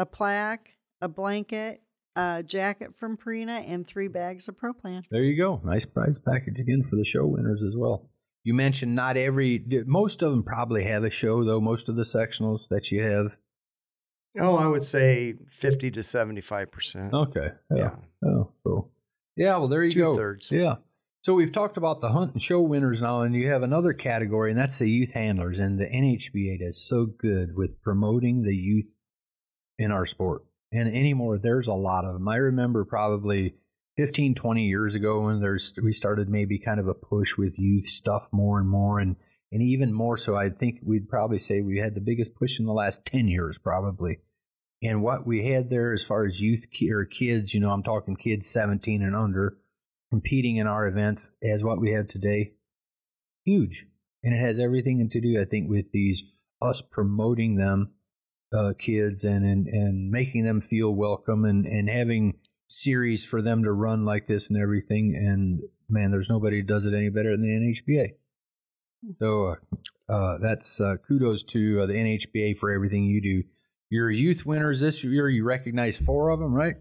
Speaker 3: a plaque, a blanket, a jacket from Purina, and three mm. bags of ProPlan.
Speaker 1: There you go. Nice prize package again for the show winners as well. You mentioned not every, most of them probably have a show though. Most of the sectionals that you have.
Speaker 2: Oh, I would say 50 to 75%.
Speaker 1: Okay.
Speaker 2: Oh, yeah.
Speaker 1: Oh, so yeah. Well, there you go.
Speaker 2: Two-thirds.
Speaker 1: Yeah. So we've talked about the hunt and show winners now, and you have another category, and that's the youth handlers. And the NHBA does so good with promoting the youth in our sport. And anymore, there's a lot of them. I remember probably 15, 20 years ago when there's we started maybe kind of a push with youth stuff more and more, and and even more so. I think we'd probably say we had the biggest push in the last 10 years, probably. And what we had there as far as youth or kids, you know, I'm talking kids 17 and under competing in our events as what we have today, huge. And it has everything to do, I think, with these us promoting them, uh, kids, and, and and making them feel welcome, and and having series for them to run like this and everything. And man, there's nobody who does it any better than the NHBA. So uh, uh, that's uh, kudos to uh, the NHBA for everything you do. Your youth winners this year, you recognize four of them, right?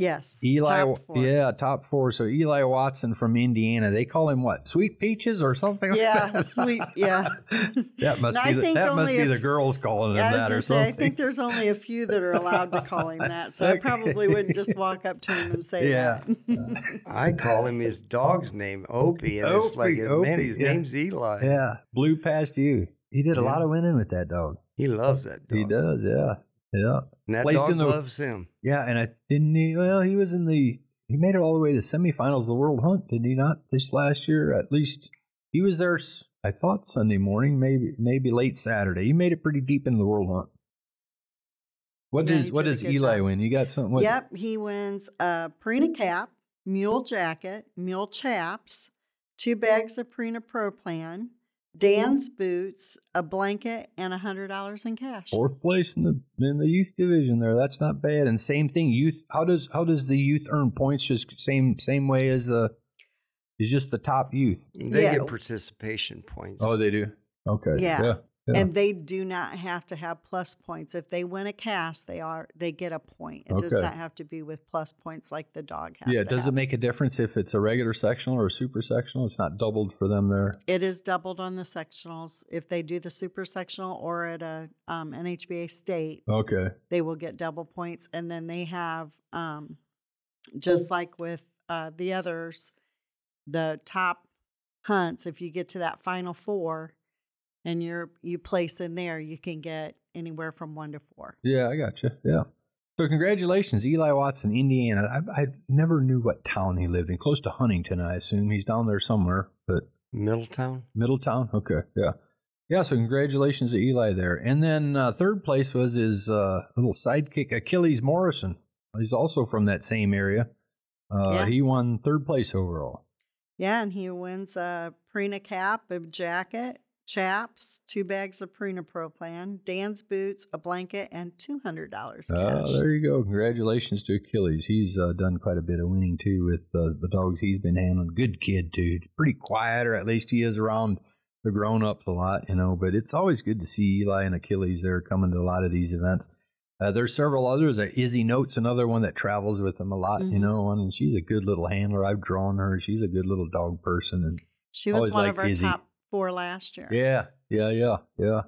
Speaker 3: Yes.
Speaker 1: Eli,
Speaker 3: top four.
Speaker 1: yeah, top four. So Eli Watson from Indiana. They call him what? Sweet peaches or something? like
Speaker 3: Yeah,
Speaker 1: that?
Speaker 3: sweet- yeah.
Speaker 1: that must
Speaker 3: And
Speaker 1: be the, that must be
Speaker 3: if-
Speaker 1: the girls calling him
Speaker 3: Yeah, I was
Speaker 1: that
Speaker 3: gonna
Speaker 1: or
Speaker 3: say,
Speaker 1: something.
Speaker 3: I think there's only a few that are allowed to call him that, so I probably wouldn't just walk up to him and say
Speaker 1: Yeah.
Speaker 3: that.
Speaker 2: I call him his dog's name, Opie. And it's like,
Speaker 1: Opie,
Speaker 2: man,
Speaker 1: Opie,
Speaker 2: his
Speaker 1: yeah.
Speaker 2: name's Eli.
Speaker 1: yeah, blew past you. He did a lot of winning with that dog.
Speaker 2: He loves that dog.
Speaker 1: He does, yeah, yeah,
Speaker 2: And that
Speaker 1: Placed
Speaker 2: dog
Speaker 1: in the-
Speaker 2: loves him.
Speaker 1: yeah. And I didn't. He, well, he was in the. He made it all the way to semifinals of the World Hunt, did he not? This last year, at least he was there. I thought Sunday morning, maybe maybe late Saturday. He made it pretty deep into the World Hunt. What
Speaker 3: Yeah,
Speaker 1: does what does Eli
Speaker 3: job.
Speaker 1: win? You got something? What,
Speaker 3: Yep, he wins a Purina cap, mule jacket, mule chaps, two bags of Purina Pro Plan, Dan's boots, a blanket, and a hundred dollars in cash.
Speaker 1: Fourth place in the in the youth division there. That's not bad. And same thing, youth. How does how does the youth earn points? Just same same way as the is just the top youth.
Speaker 2: They
Speaker 3: Yeah.
Speaker 2: get participation points.
Speaker 1: Oh, they do. Okay.
Speaker 3: Yeah.
Speaker 1: Yeah. Yeah.
Speaker 3: And they do not have to have plus points. If they win a cast, they are they get a point. It does not have to be with plus points like the dog has.
Speaker 1: yeah. Does
Speaker 3: have.
Speaker 1: it make a difference if it's a regular sectional or a super sectional? It's not doubled for them there.
Speaker 3: It is doubled on the sectionals. If they do the super sectional or at a um, NHBA state,
Speaker 1: Okay.
Speaker 3: they will get double points. And then they have, um, just like with uh, the others, the top hunts. If you get to that final four, and you're you place in there, you can get anywhere from one to four.
Speaker 1: Yeah, I got you. Yeah. So congratulations, Eli Watson, Indiana. I, I never knew what town he lived in. Close to Huntington, I assume. He's down there somewhere, but
Speaker 2: Middletown.
Speaker 1: Middletown. Okay, yeah, yeah. So congratulations to Eli there. And then uh, third place was his uh, little sidekick Achilles Morrison. He's also from that same area. Uh,
Speaker 3: Yeah.
Speaker 1: He won third place overall.
Speaker 3: Yeah, and he wins a Purina cap, a jacket, chaps, two bags of Purina Pro Plan, Dan's boots, a blanket, and two hundred dollars cash.
Speaker 1: Uh, there you go. Congratulations to Achilles. He's uh, done quite a bit of winning too with uh, the dogs he's been handling. Good kid too. Pretty quiet, or at least he is around the grown ups a lot, you know. But it's always good to see Eli and Achilles They're coming to a lot of these events. Uh, there's several others. Uh, Izzy Notes, another one that travels with them a lot, you
Speaker 3: Mhm.
Speaker 1: know. And she's a good little handler. I've drawn her. She's a good little dog person, and
Speaker 3: she was one of our
Speaker 1: Izzy.
Speaker 3: top four last year.
Speaker 1: yeah, yeah, yeah, yeah.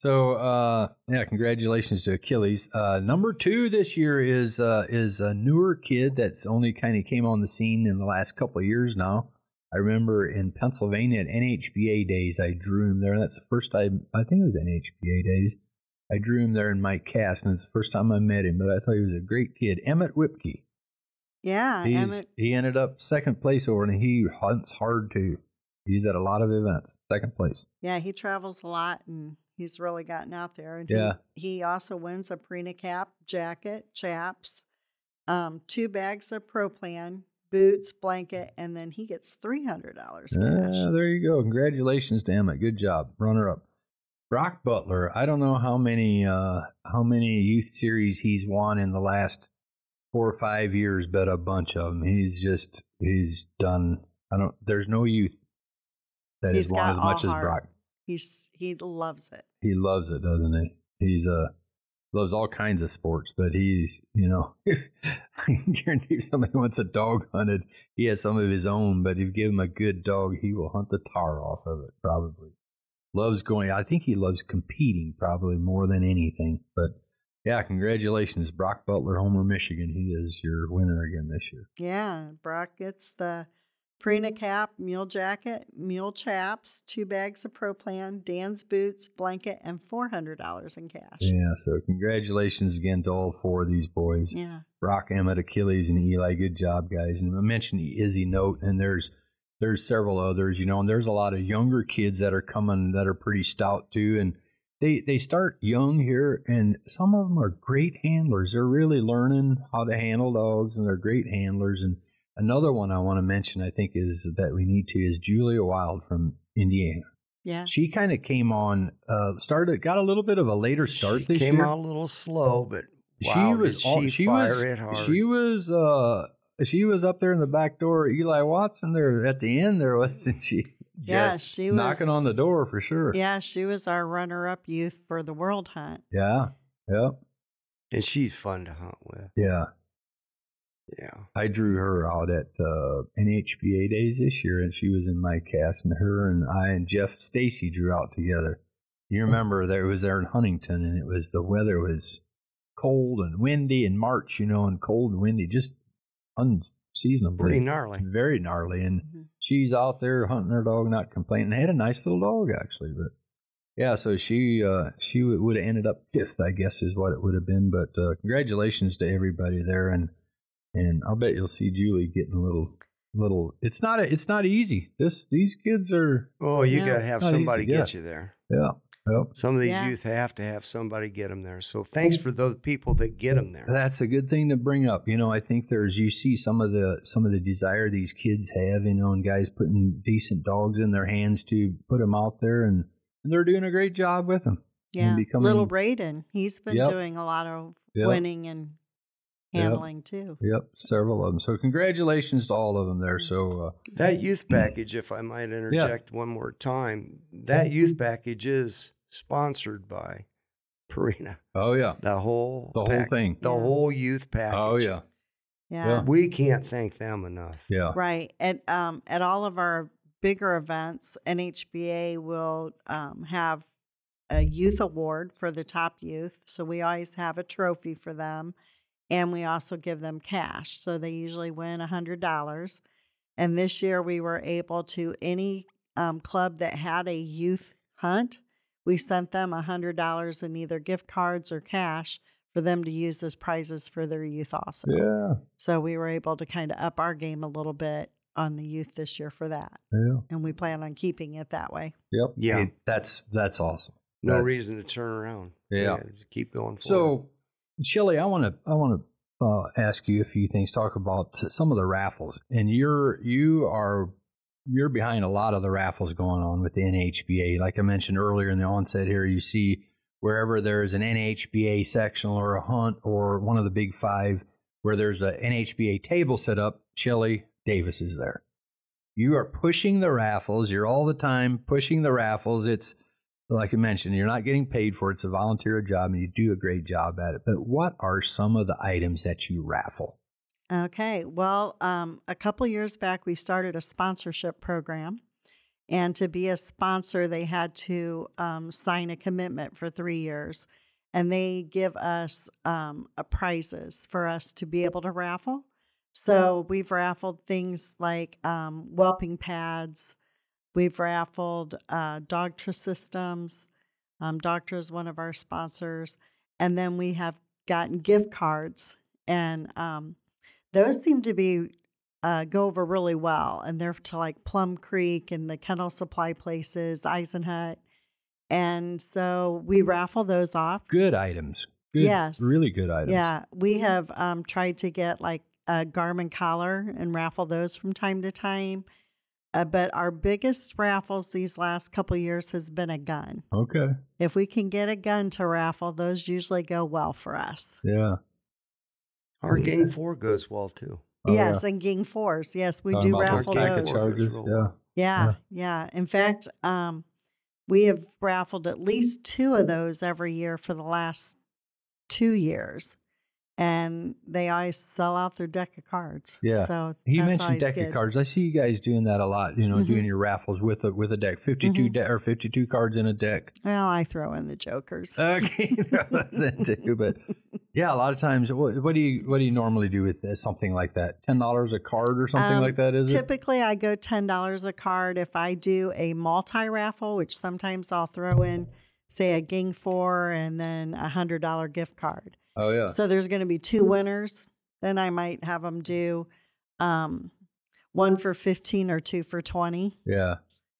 Speaker 1: So uh yeah, congratulations to Achilles. Uh number two this year is uh is a newer kid that's only kind of came on the scene in the last couple of years now. I remember in Pennsylvania at NHBA days I drew him there. That's the first time I think it was NHBA days. I drew him there in my cast and it's the first time I met him, but I thought he was a great kid. Emmett Whipke.
Speaker 3: Yeah,
Speaker 1: He's,
Speaker 3: Emmett.
Speaker 1: he ended up second place over and he hunts hard too. He's at a lot of events. Second place.
Speaker 3: Yeah, he travels a lot and he's really gotten out there. And
Speaker 1: Yeah.
Speaker 3: he also wins a Purina cap, jacket, chaps, um, two bags of Pro Plan, boots, blanket, and then he gets three hundred dollars cash.
Speaker 1: Ah, there you go. Congratulations to Emmett. Good job. Runner up. Brock Butler. I don't know how many uh how many youth series he's won in the last four or five years, but a bunch of them. He's just he's done I don't there's no youth that
Speaker 3: He's
Speaker 1: has won as much
Speaker 3: all
Speaker 1: as. Brock.
Speaker 3: He's he loves it.
Speaker 1: He loves it, doesn't he? He's uh loves all kinds of sports, but he's you know I can guarantee if somebody wants a dog hunted, he has some of his own, but if you give him a good dog, he will hunt the tar off of it, probably. Loves going I think he loves competing probably more than anything. But yeah, congratulations, Brock Butler, Homer, Michigan. He is your winner again this year.
Speaker 3: Yeah, Brock gets the Purina mm-hmm. cap, mule jacket, mule chaps, two bags of Proplan, Dan's boots, blanket, and four hundred dollars in cash.
Speaker 1: Yeah, so congratulations again to all four of these boys.
Speaker 3: Yeah.
Speaker 1: Brock, Emmett, Achilles, and Eli. Good job, guys. And I mentioned the Izzy Note, and there's there's several others, you know, and there's a lot of younger kids that are coming that are pretty stout too, and they they start young here, and some of them are great handlers. They're really learning how to handle dogs, and they're great handlers. And another one I want to mention, I think, is that we need to is Julia Wild from Indiana.
Speaker 3: Yeah.
Speaker 1: She kind of came on, uh, started, got a little bit of a later start
Speaker 2: she
Speaker 1: this
Speaker 2: came
Speaker 1: year
Speaker 2: out a little slow, but wow,
Speaker 1: she was
Speaker 2: did
Speaker 1: all,
Speaker 2: she,
Speaker 1: she
Speaker 2: fire
Speaker 1: was
Speaker 2: it hard.
Speaker 1: she was uh she was up there in the back door Eli Watson there at the end there wasn't she
Speaker 3: Yeah,
Speaker 2: Yes.
Speaker 3: she was
Speaker 1: knocking on the door for sure
Speaker 3: Yeah, she was our runner-up youth for the World Hunt.
Speaker 1: yeah yeah
Speaker 2: and she's fun to hunt with.
Speaker 1: yeah
Speaker 2: Yeah.
Speaker 1: I drew her out at uh, NHBA days this year and she was in my cast and her and I and Jeff Stacy drew out together you remember there was there in Huntington and it was the weather was cold and windy in March you know and cold and windy just unseasonably
Speaker 2: Pretty gnarly.
Speaker 1: very gnarly and
Speaker 3: Mhm.
Speaker 1: she's out there hunting her dog not complaining They had a nice little dog actually but yeah so she uh she would have ended up fifth i guess is what it would have been but uh congratulations to everybody there and and i'll bet you'll see julie getting a little little it's not a, it's not easy this these kids are
Speaker 2: Oh, you
Speaker 3: Yeah.
Speaker 2: got to have
Speaker 1: Not easy,
Speaker 2: somebody
Speaker 1: yeah.
Speaker 2: get you there.
Speaker 1: yeah yeah
Speaker 2: Some of these
Speaker 3: Yeah.
Speaker 2: youth have to have somebody get them there. So thanks for those people that get them there.
Speaker 1: That's a good thing to bring up. You know, I think there's you see some of the some of the desire these kids have, you know, and guys putting decent dogs in their hands to put them out there, and, and they're doing a great job with them.
Speaker 3: Yeah.
Speaker 1: becoming-
Speaker 3: Little Braden, he's been
Speaker 1: Yep.
Speaker 3: doing a lot of
Speaker 1: Yep.
Speaker 3: winning and handling too.
Speaker 1: Yep, several of them. So congratulations to all of them there. So uh,
Speaker 2: That youth package, if I might interject one more time, that youth package is sponsored by Purina.
Speaker 1: oh yeah,
Speaker 2: The whole
Speaker 1: the whole thing.
Speaker 2: The
Speaker 3: Yeah.
Speaker 2: whole youth package.
Speaker 1: Oh yeah,
Speaker 3: Yeah.
Speaker 2: We can't thank them enough.
Speaker 1: yeah.
Speaker 3: Right. At um at all of our bigger events, NHBA will um, have a youth award for the top youth. So we always have a trophy for them. And we also give them cash. So they usually win a hundred dollars. And this year we were able to any um, club that had a youth hunt, we sent them a hundred dollars in either gift cards or cash for them to use as prizes for their youth also.
Speaker 1: Yeah,
Speaker 3: So we were able to kind of up our game a little bit on the youth this year for that.
Speaker 1: yeah,
Speaker 3: And we plan on keeping it that way.
Speaker 1: yep.
Speaker 2: Yeah.
Speaker 1: Hey, that's that's awesome.
Speaker 2: No
Speaker 1: That-
Speaker 2: reason to turn around.
Speaker 1: Yeah.
Speaker 2: just keep going forward.
Speaker 1: So, Shelly, I want to I want to uh, ask you a few things. Talk about some of the raffles, and you're you are you're behind a lot of the raffles going on with the NHBA. Like I mentioned earlier in the onset here, you see wherever there's an NHBA sectional or a hunt or one of the big five where there's a NHBA table set up, Shelly Davis is there. You are pushing the raffles. You're all the time pushing the raffles. It's like I mentioned, you're not getting paid for it. It's a volunteer job, and you do a great job at it. But what are some of the items that you raffle?
Speaker 3: Okay. Well, um, a couple years back, we started a sponsorship program. And to be a sponsor, they had to um, sign a commitment for three years. And they give us um, a prizes for us to be able to raffle. So we've raffled things like um, whelping pads. We've raffled uh, Dogtra systems. Um, Dogtra is one of our sponsors. And then we have gotten gift cards. And um, those seem to be uh, go over really well, and they're to like Plum Creek and the kennel supply places, Eisenhut, and so we raffle those off.
Speaker 1: Good items. Good,
Speaker 3: Yes.
Speaker 1: Really good items.
Speaker 3: Yeah, we have um, tried to get like a Garmin collar and raffle those from time to time. Uh, but our biggest raffles these last couple years has been a gun.
Speaker 1: Okay.
Speaker 3: If we can get a gun to raffle, those usually go well for us.
Speaker 1: Yeah.
Speaker 2: Our gang four goes well too.
Speaker 1: Oh,
Speaker 3: yes, and Ging Force. Yes, we
Speaker 1: Talking
Speaker 3: do raffle those.
Speaker 2: charges.
Speaker 1: charges. Yeah.
Speaker 3: Yeah, yeah. In fact, um, we have raffled at least two of those every year for the last two years, and they always sell out their deck of cards.
Speaker 1: Yeah.
Speaker 3: So
Speaker 1: He mentioned deck
Speaker 3: good.
Speaker 1: of cards. I see you guys doing that a lot. You know,
Speaker 3: Mhm.
Speaker 1: doing your raffles with a with a deck, 52
Speaker 3: Mhm.
Speaker 1: de- or fifty two cards in a deck.
Speaker 3: Well, I throw in the jokers.
Speaker 1: Okay, that's it too. But yeah, a lot of times, what, what do you what do you normally do with uh, something like that? Ten dollars a card or something
Speaker 3: Um,
Speaker 1: like that? Is it?
Speaker 3: Typically, I go ten dollars a card. If I do a multi raffle, which sometimes I'll throw in, say a Ging Four and then a hundred dollar gift card.
Speaker 1: Oh yeah.
Speaker 3: So there's going to be two winners. Then I might have them do um, one for 15 or two for 20
Speaker 1: Yeah.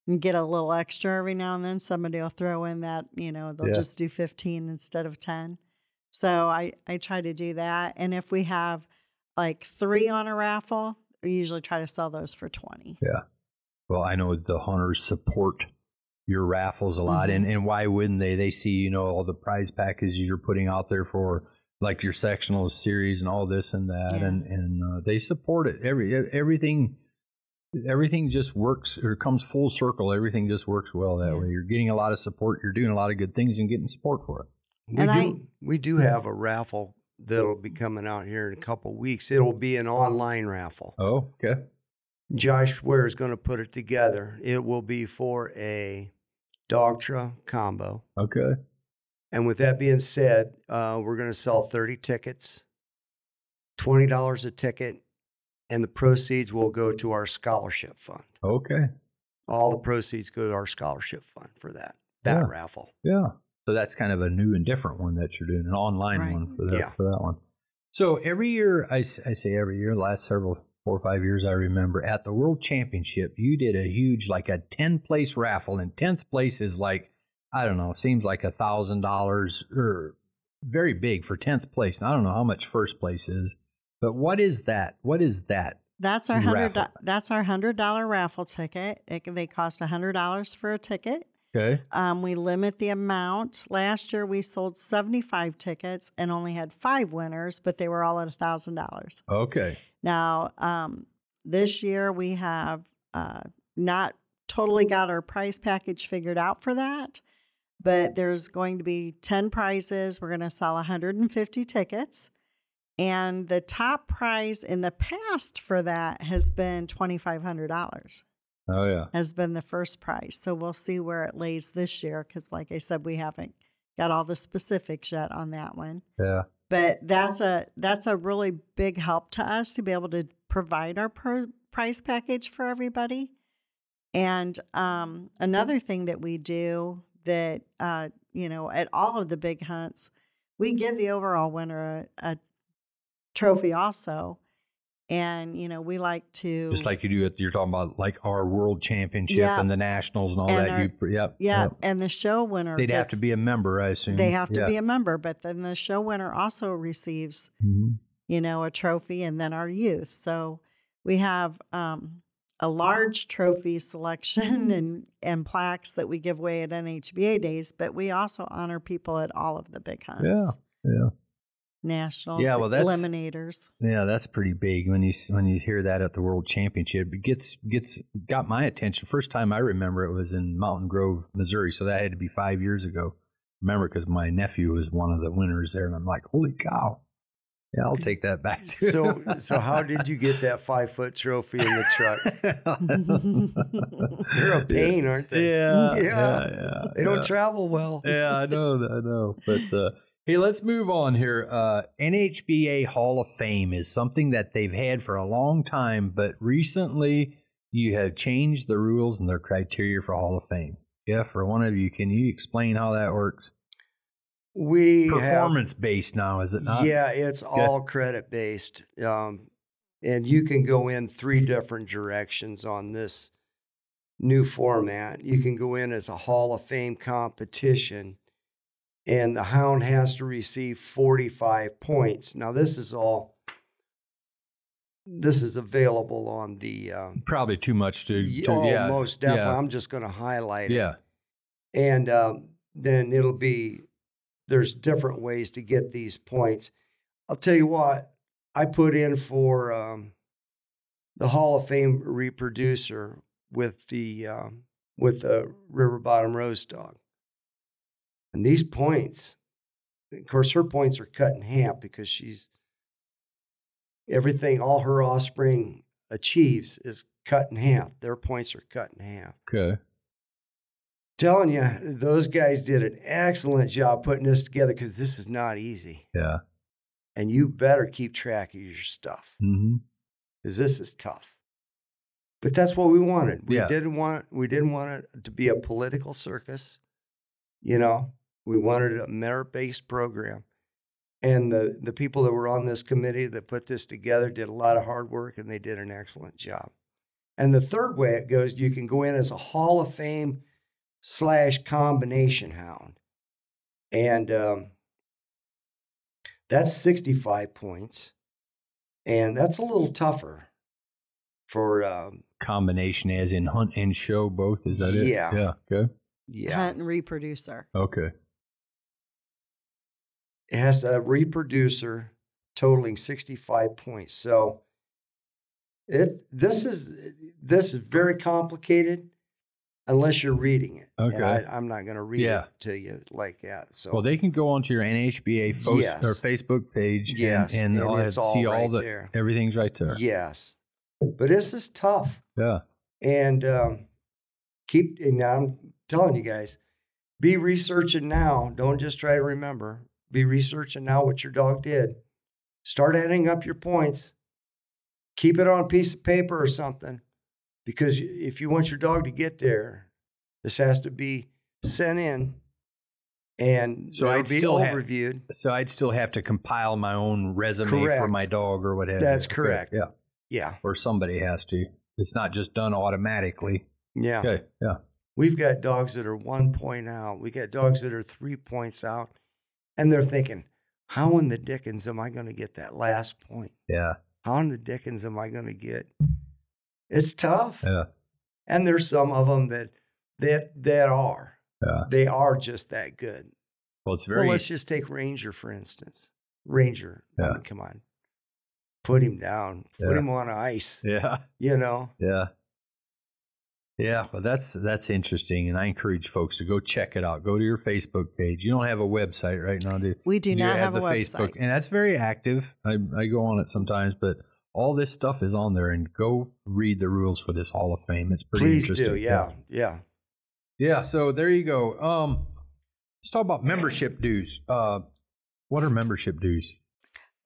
Speaker 3: and get a little extra every now and then. Somebody will throw in that, you know, they'll
Speaker 1: Yeah.
Speaker 3: just do 15 instead of 10. So I, I try to do that. And if we have like three on a raffle, we usually try to sell those for 20. Yeah.
Speaker 1: Well, I know the hunters support your raffles a lot, and, and why wouldn't they? They see, you know, all the prize packages you're putting out there for like your sectional series and all this and that,
Speaker 3: Yeah.
Speaker 1: and and uh, they support it. Every everything, everything just works or comes full circle. Everything just works well that
Speaker 3: Yeah.
Speaker 1: way. You're getting a lot of support. You're doing a lot of good things and getting support for it.
Speaker 2: We
Speaker 3: And
Speaker 2: do
Speaker 3: I-
Speaker 2: we do have a raffle that'll be coming out here in a couple weeks. It'll be an online raffle.
Speaker 1: Oh, okay.
Speaker 2: Josh Ware is going to put it together. It will be for a Dogtra combo.
Speaker 1: Okay.
Speaker 2: And with that being said, uh, we're going to sell 30 tickets, $20 a ticket, and the proceeds will go to our scholarship fund.
Speaker 1: Okay.
Speaker 2: All the proceeds go to our scholarship fund for that, that
Speaker 1: Yeah.
Speaker 2: raffle.
Speaker 1: Yeah. So that's kind of a new and different one that you're doing, an online
Speaker 3: Right.
Speaker 1: one for that
Speaker 2: Yeah.
Speaker 1: for that one. So every year, I say every year, last several four or five years, I remember at the World Championship, you did a huge, like a ten place raffle, and tenth place is like I don't know, seems like a thousand dollars or very big for tenth place. I don't know how much first place is, but what is that? What is that?
Speaker 3: That's our hundred.
Speaker 1: Raffle.
Speaker 3: That's our hundred dollar raffle ticket. It, they cost hundred dollars for a ticket,
Speaker 1: Okay.
Speaker 3: Um, we limit the amount. Last year we sold 75 tickets and only had five winners, but they were all at $1,000.
Speaker 1: Okay.
Speaker 3: Now, um, this year we have uh, not totally got our prize package figured out for that, but there's going to be 10 prizes. We're going to sell 150 tickets. And the top prize in the past for that has been $2,500
Speaker 1: Oh yeah.
Speaker 3: has been the first prize. So we'll see where it lays this year because, like I said, we haven't got all the specifics yet on that one.
Speaker 1: Yeah.
Speaker 3: But that's a that's a really big help to us to be able to provide our per, price package for everybody. And um, another thing that we do that uh, you know at all of the big hunts, we give the overall winner a, a trophy also. And you know we like to
Speaker 1: Just like you do it, you're talking about like our world championship
Speaker 3: Yeah.
Speaker 1: and the nationals and all
Speaker 3: And
Speaker 1: that.
Speaker 3: our-
Speaker 1: you, yep.
Speaker 3: yeah,
Speaker 1: yep.
Speaker 3: and the show winner
Speaker 1: They'd have to be a member, I assume.
Speaker 3: They have to
Speaker 1: Yeah.
Speaker 3: be a member, but then the show winner also receives,
Speaker 1: Mhm.
Speaker 3: you know, a trophy and then our youth. So we have um, a large trophy selection mm-hmm. and, and plaques that we give away at NHBA days, but we also honor people at all of the big hunts.
Speaker 1: Yeah, yeah.
Speaker 3: Nationals,
Speaker 1: Yeah, well, that's-
Speaker 3: eliminators.
Speaker 1: Yeah, that's pretty big when you when you hear that at the World Championship. It gets gets got my attention. First time I remember it was in Mountain Grove, Missouri. So that had to be five years ago. Remember because my nephew was one of the winners there, and I'm like, holy cow! Yeah, I'll take that back. Too.
Speaker 2: So, so how did you get that five foot trophy in the truck? They're a pain, aren't they?
Speaker 1: Yeah,
Speaker 2: Yeah.
Speaker 1: yeah, yeah.
Speaker 2: They don't travel well.
Speaker 1: yeah, I know, I know. But uh, hey, let's move on here. Uh, NHBA Hall of Fame is something that they've had for a long time, but recently you have changed the rules and their criteria for Hall of Fame. Jeff, for one of you, can you explain how that works?
Speaker 2: We have-
Speaker 1: Performance based now, is it not?
Speaker 2: Yeah, it's all credit based. Um, and you can go in three different directions on this new format. You can go in as a Hall of Fame competition, and the hound has to receive 45 points. Now, this is all. This is available on the. Um,
Speaker 1: Probably too much to. to
Speaker 2: oh,
Speaker 1: yeah,
Speaker 2: most definitely.
Speaker 1: Yeah.
Speaker 2: I'm just going to highlight it
Speaker 1: yeah.
Speaker 2: and um, then it'll be there's different ways to get these points. I'll tell you what i put in for um, the hall of fame reproducer with the um, with the river bottom rose dog. And these points of course her points are cut in half because she's everything all her offspring achieves is cut in half. Their points are cut in half.
Speaker 1: Okay.
Speaker 2: Telling you, those guys did an excellent job putting this together because this is not easy.
Speaker 1: Yeah.
Speaker 2: And you better keep track of your stuff
Speaker 1: Mm-hmm.
Speaker 2: because this is tough. But that's what we wanted. We
Speaker 1: Yeah.
Speaker 2: didn't want we didn't want it to be a political circus. You know, we wanted a merit-based program. And the, the people that were on this committee that put this together did a lot of hard work and they did an excellent job. And the third way it goes, you can go in as a Hall of Fame slash combination hound. And um, that's 65 points. And that's a little tougher for, um,
Speaker 1: Combination as in hunt and show both. Is that it?
Speaker 2: Yeah.
Speaker 1: Yeah. Okay.
Speaker 2: yeah,
Speaker 3: Hunt and reproducer.
Speaker 1: Okay.
Speaker 2: it has a reproducer totaling 65 points. So it this is this is very complicated unless you're reading it. And
Speaker 1: Okay.
Speaker 2: I, I'm not going to read
Speaker 1: Yeah.
Speaker 2: it to you like that. So
Speaker 1: Well, they can go onto your NHBA fo-
Speaker 2: Yes.
Speaker 1: or Facebook page and-
Speaker 2: Yes,
Speaker 1: and,
Speaker 2: and
Speaker 1: all
Speaker 2: it's all
Speaker 1: see all
Speaker 2: right
Speaker 1: the
Speaker 2: there.
Speaker 1: everything's right there.
Speaker 2: yes, but this is tough.
Speaker 1: Yeah.
Speaker 2: and um, keep and i'm telling you guys be researching now don't just try to remember be researching now what your dog did start adding up your points keep it on a piece of paper or something because if you want your dog to get there this has to be sent in and
Speaker 1: So I'd
Speaker 2: be
Speaker 1: still have- So I'd still have to compile my own resume for my dog or whatever.
Speaker 2: That's
Speaker 1: Okay,
Speaker 2: correct.
Speaker 1: Yeah.
Speaker 2: yeah
Speaker 1: Or somebody has to. It's not just done automatically.
Speaker 2: yeah
Speaker 1: Okay. Yeah.
Speaker 2: We've got dogs that are one point out. We got dogs that are three points out. And they're thinking, how in the dickens am I going to get that last point?
Speaker 1: Yeah.
Speaker 2: How in the dickens am I going to get? It's tough.
Speaker 1: Yeah.
Speaker 2: And there's some of them that that that are.
Speaker 1: Yeah.
Speaker 2: They are just that good.
Speaker 1: Well, it's very
Speaker 2: Well, let's just take Ranger for instance. Ranger, I
Speaker 1: Yeah.
Speaker 2: mean, come on, put him down, put
Speaker 1: Yeah.
Speaker 2: him on ice.
Speaker 1: yeah.
Speaker 2: You know,
Speaker 1: Yeah. Yeah, well that's that's interesting and I encourage folks to go check it out. Go to your Facebook page. You don't have a website right now, do you?
Speaker 3: We do
Speaker 1: You
Speaker 3: not have,
Speaker 1: the
Speaker 3: a website.
Speaker 1: and that's very active. I, I go on it sometimes, but all this stuff is on there and go read the rules for this Hall of Fame. It's pretty
Speaker 2: please
Speaker 1: interesting.
Speaker 2: do. Yeah, yeah.
Speaker 1: Yeah, so there you go. Um let's talk about membership dues. Uh what are membership dues?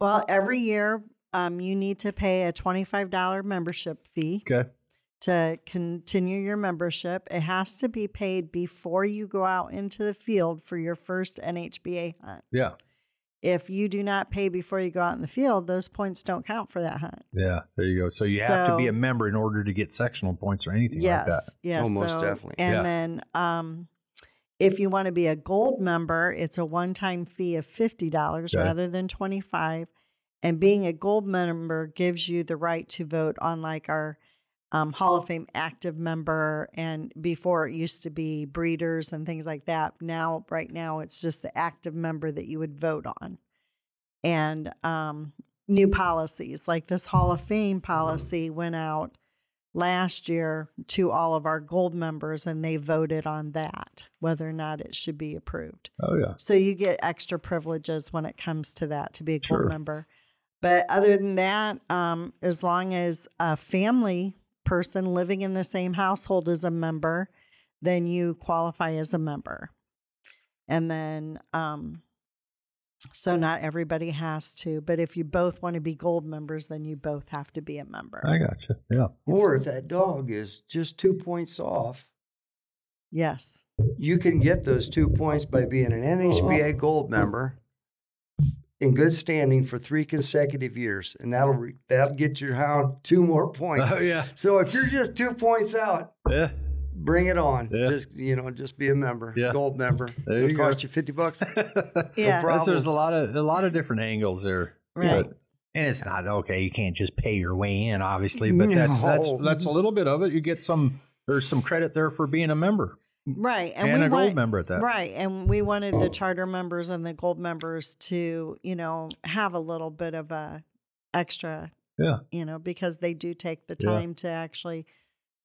Speaker 3: Well, every year um, you need to pay a $25 membership fee
Speaker 1: Okay.
Speaker 3: to continue your membership. It has to be paid before you go out into the field for your first NHBA hunt.
Speaker 1: Yeah.
Speaker 3: If you do not pay before you go out in the field, those points don't count for that hunt.
Speaker 1: Yeah, there you go. So you have to be a member in order to get sectional points or anything
Speaker 3: yes,
Speaker 1: like that.
Speaker 3: yes,
Speaker 2: Oh, most
Speaker 3: so-
Speaker 2: definitely.
Speaker 3: And
Speaker 1: Yeah.
Speaker 3: then, um, if you want to be a gold member, it's a one-time fee of fifty dollars
Speaker 1: Okay.
Speaker 3: rather than twenty-five. And being a gold member gives you the right to vote on like our um, Hall of Fame active member. And before it used to be breeders and things like that. Now, right now, it's just the active member that you would vote on. And um, new policies like this Hall of Fame policy went out last year to all of our gold members and they voted on that whether or not it should be approved
Speaker 1: Oh yeah.
Speaker 3: so you get extra privileges when it comes to that to be a gold
Speaker 1: Sure.
Speaker 3: member but other than that um, as long as a family person living in the same household as a member then you qualify as a member and then um, so not everybody has to but if you both want to be gold members then you both have to be a member
Speaker 1: I gotcha. Yeah.
Speaker 2: Or if that dog is just two points off,
Speaker 3: yes
Speaker 2: you can get those two points by being an NHBA Gold member in good standing for three consecutive years, and that'll re- that'll get your hound two more points.
Speaker 1: Oh yeah.
Speaker 2: So if you're just two points out,
Speaker 1: Yeah.
Speaker 2: bring it on.
Speaker 1: Yeah.
Speaker 2: Just you know, just be a member,
Speaker 1: Yeah.
Speaker 2: gold member.
Speaker 1: There
Speaker 2: It'll
Speaker 1: you go.
Speaker 2: you fifty bucks.
Speaker 3: Yeah.
Speaker 1: That's- There's a lot of a lot of different angles there.
Speaker 3: Right.
Speaker 1: But- and it's not okay. You can't just pay your way in, obviously. But that's that's that's a little bit of it. You get some. There's some credit there for being a member
Speaker 3: Right.
Speaker 1: and,
Speaker 3: And, we
Speaker 1: a gold
Speaker 3: want,
Speaker 1: member at that.
Speaker 3: Right. And we wanted the charter members and the gold members to, you know, have a little bit of a extra,
Speaker 1: Yeah.
Speaker 3: you know, because they do take the
Speaker 1: Yeah.
Speaker 3: time to actually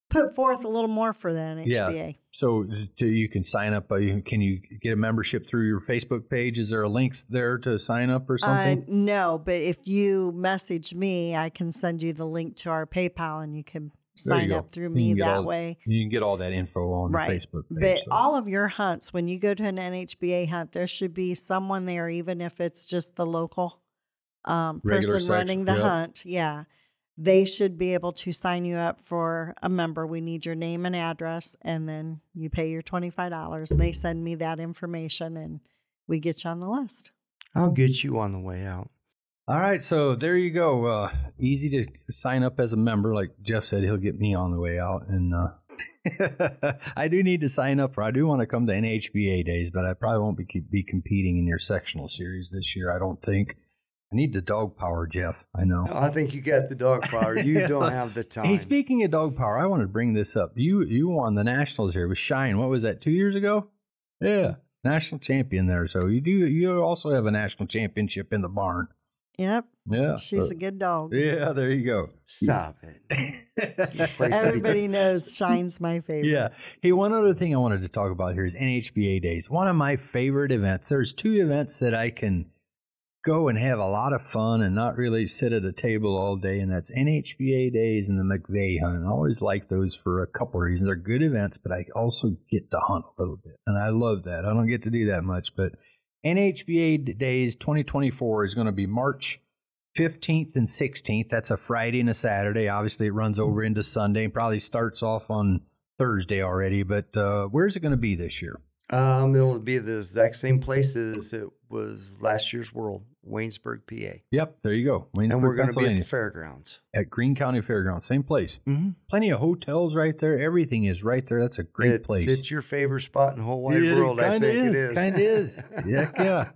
Speaker 3: put forth a little more for the NHBA.
Speaker 1: So do you can sign up. Uh, can you get a membership through your Facebook page? Is there a link there to sign up or
Speaker 3: Uh,
Speaker 1: something?
Speaker 3: no, but if you message me, I can send you the link to our PayPal and you can sign up through me that
Speaker 1: all-
Speaker 3: way.
Speaker 1: you can get all that info on
Speaker 3: Right.
Speaker 1: the Facebook page.
Speaker 3: But
Speaker 1: so.
Speaker 3: all of your hunts, when you go to an NHBA hunt, there should be someone there, even if it's just the local um, person
Speaker 1: section,
Speaker 3: running the
Speaker 1: yep.
Speaker 3: hunt. Yeah. They should be able to sign you up for a member. We need your name and address, and then you pay your $25. They send me that information, and we get you on the list.
Speaker 2: I'll get you on the way out.
Speaker 1: All right, so there you go. Uh, easy to sign up as a member. Like Jeff said, he'll get me on the way out, and uh, I do need to sign up for. I do want to come to NHBA days, but I probably won't be be competing in your sectional series this year. I don't think. I need the dog power, Jeff. I know.
Speaker 2: I think you got the dog power. You don't have the time.
Speaker 1: Hey, speaking of dog power, I want to bring this up. You you won the nationals here with Shine. What was that? Two years ago? Yeah, national champion there. So you do you also have a national championship in the barn.
Speaker 3: Yep.
Speaker 1: Yeah,
Speaker 3: She's
Speaker 1: so-
Speaker 3: a good dog.
Speaker 1: yeah. There you go.
Speaker 2: Stop it. place to be-
Speaker 3: Everybody knows Shine's my favorite.
Speaker 1: Yeah. Hey, one other thing I wanted to talk about here is NHBA Days. One of my favorite events. There's two events that I can go and have a lot of fun and not really sit at a table all day, and that's NHBA Days and the McVeigh Hunt. I always like those for a couple of reasons. They're good events, but I also get to hunt a little bit, and I love that. I don't get to do that much, but NHBA Days 2024 is going to be March 15th and 16th. That's a Friday and a Saturday. Obviously, it runs over into Sunday. and Probably starts off on Thursday already. But uh, where's it going to be this year?
Speaker 2: Um, it'll be the exact same place as it was last year's World, Waynesburg, PA.
Speaker 1: Yep, there you go.
Speaker 2: and we're going to be at the fairgrounds.
Speaker 1: at Greene County Fairgrounds, same place.
Speaker 2: Mm-hmm.
Speaker 1: Plenty of hotels right there. Everything is right there. That's a great
Speaker 2: it's,
Speaker 1: place.
Speaker 2: It's your favorite spot in the whole wide
Speaker 1: Yeah,
Speaker 2: world. I think
Speaker 1: is,
Speaker 2: it is.
Speaker 1: Kind of is. Yeah, yeah.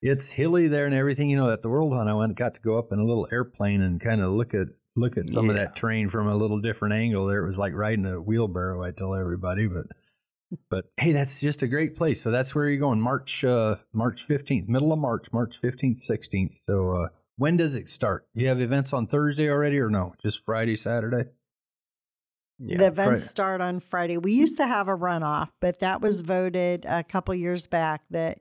Speaker 1: It's hilly there and everything. You know, at the World Hunt, I went got to go up in a little airplane and kind of look at look at some of that terrain from a little different angle. There, it was like riding a wheelbarrow. I tell everybody, but But hey, that's just a great place. So that's where you're going. March uh, March fifteenth, middle of March, March fifteenth, sixteenth. So uh, when does it start? You have events on Thursday already, or no? Just Friday, Saturday?
Speaker 2: Yeah.
Speaker 3: the events
Speaker 1: Fri-
Speaker 3: start on Friday. We used to have a runoff, but that was voted a couple years back that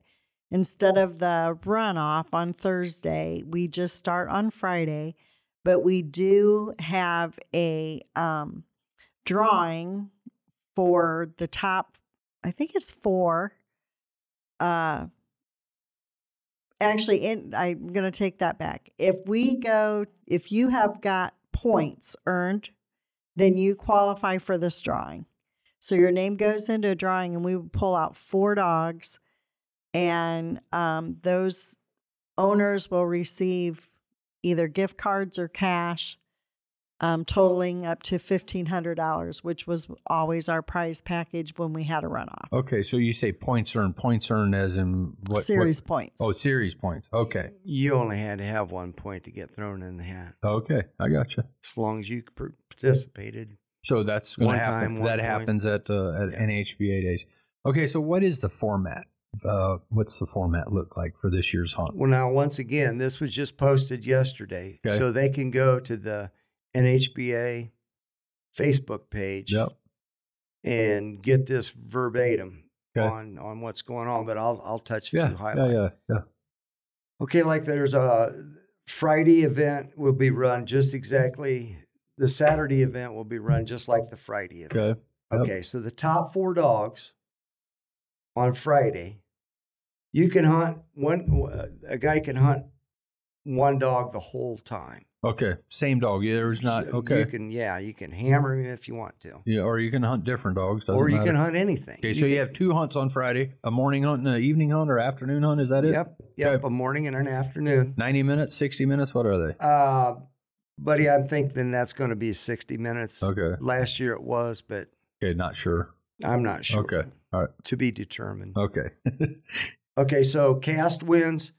Speaker 3: instead of the runoff on Thursday, we just start on Friday. But we do have a um, drawing for the top, I think it's four. Uh, actually, in, I'm going to take that back. If we go, if you have got points earned then you qualify for this drawing. So your name goes into a drawing, and we would pull out four dogs, and um, those owners will receive either gift cards or cash, um, totaling up to fifteen hundred dollars, which was always our prize package when we had a runoff.
Speaker 1: Okay, so you say points earned, points earned as in what? what-
Speaker 3: Series points.
Speaker 1: oh, series points. Okay,
Speaker 2: You only had to have one point to get thrown in the hat,
Speaker 1: okay, I gotcha.
Speaker 2: as long as you participated.
Speaker 1: So that's going
Speaker 2: One
Speaker 1: to happen.
Speaker 2: time, one
Speaker 1: that
Speaker 2: point.
Speaker 1: happens at uh, at
Speaker 2: Yeah.
Speaker 1: NHBA days. Okay, so what is the format? Uh, what's the format look like for this year's hunt?
Speaker 2: Well, now, once again, this was just posted yesterday.
Speaker 1: Okay.
Speaker 2: So they can go to the NHBA Facebook page
Speaker 1: Yep.
Speaker 2: and get this verbatim
Speaker 1: Okay.
Speaker 2: on, on what's going on, but I'll, I'll touch a
Speaker 1: Yeah,
Speaker 2: few
Speaker 1: yeah,
Speaker 2: highlights.
Speaker 1: yeah, yeah.
Speaker 2: Okay, like there's a Friday event will be run just exactly, the Saturday event will be run just like the Friday event.
Speaker 1: Okay. Yep.
Speaker 2: Okay, so the top four dogs on Friday, you can hunt one. A guy can hunt one dog the whole time.
Speaker 1: Okay. Same dog. Yeah, there's not. Okay.
Speaker 2: You can, yeah, you can hammer him if you want to,
Speaker 1: yeah, or you can hunt different dogs. Doesn't
Speaker 2: or you
Speaker 1: matter.
Speaker 2: can hunt anything.
Speaker 1: Okay, so you have two hunts on Friday: a morning hunt and an evening hunt, or afternoon hunt. Is that it?
Speaker 2: Yep, yep,
Speaker 1: Okay.
Speaker 2: a morning and an afternoon.
Speaker 1: Ninety minutes, sixty minutes. What are they?
Speaker 2: Uh, buddy, I'm thinking that's going to be 60 minutes.
Speaker 1: Okay.
Speaker 2: Last year it was, but
Speaker 1: Okay, not sure.
Speaker 2: I'm not sure.
Speaker 1: Okay. All right.
Speaker 2: To be determined.
Speaker 1: Okay.
Speaker 2: Okay, so cast wins.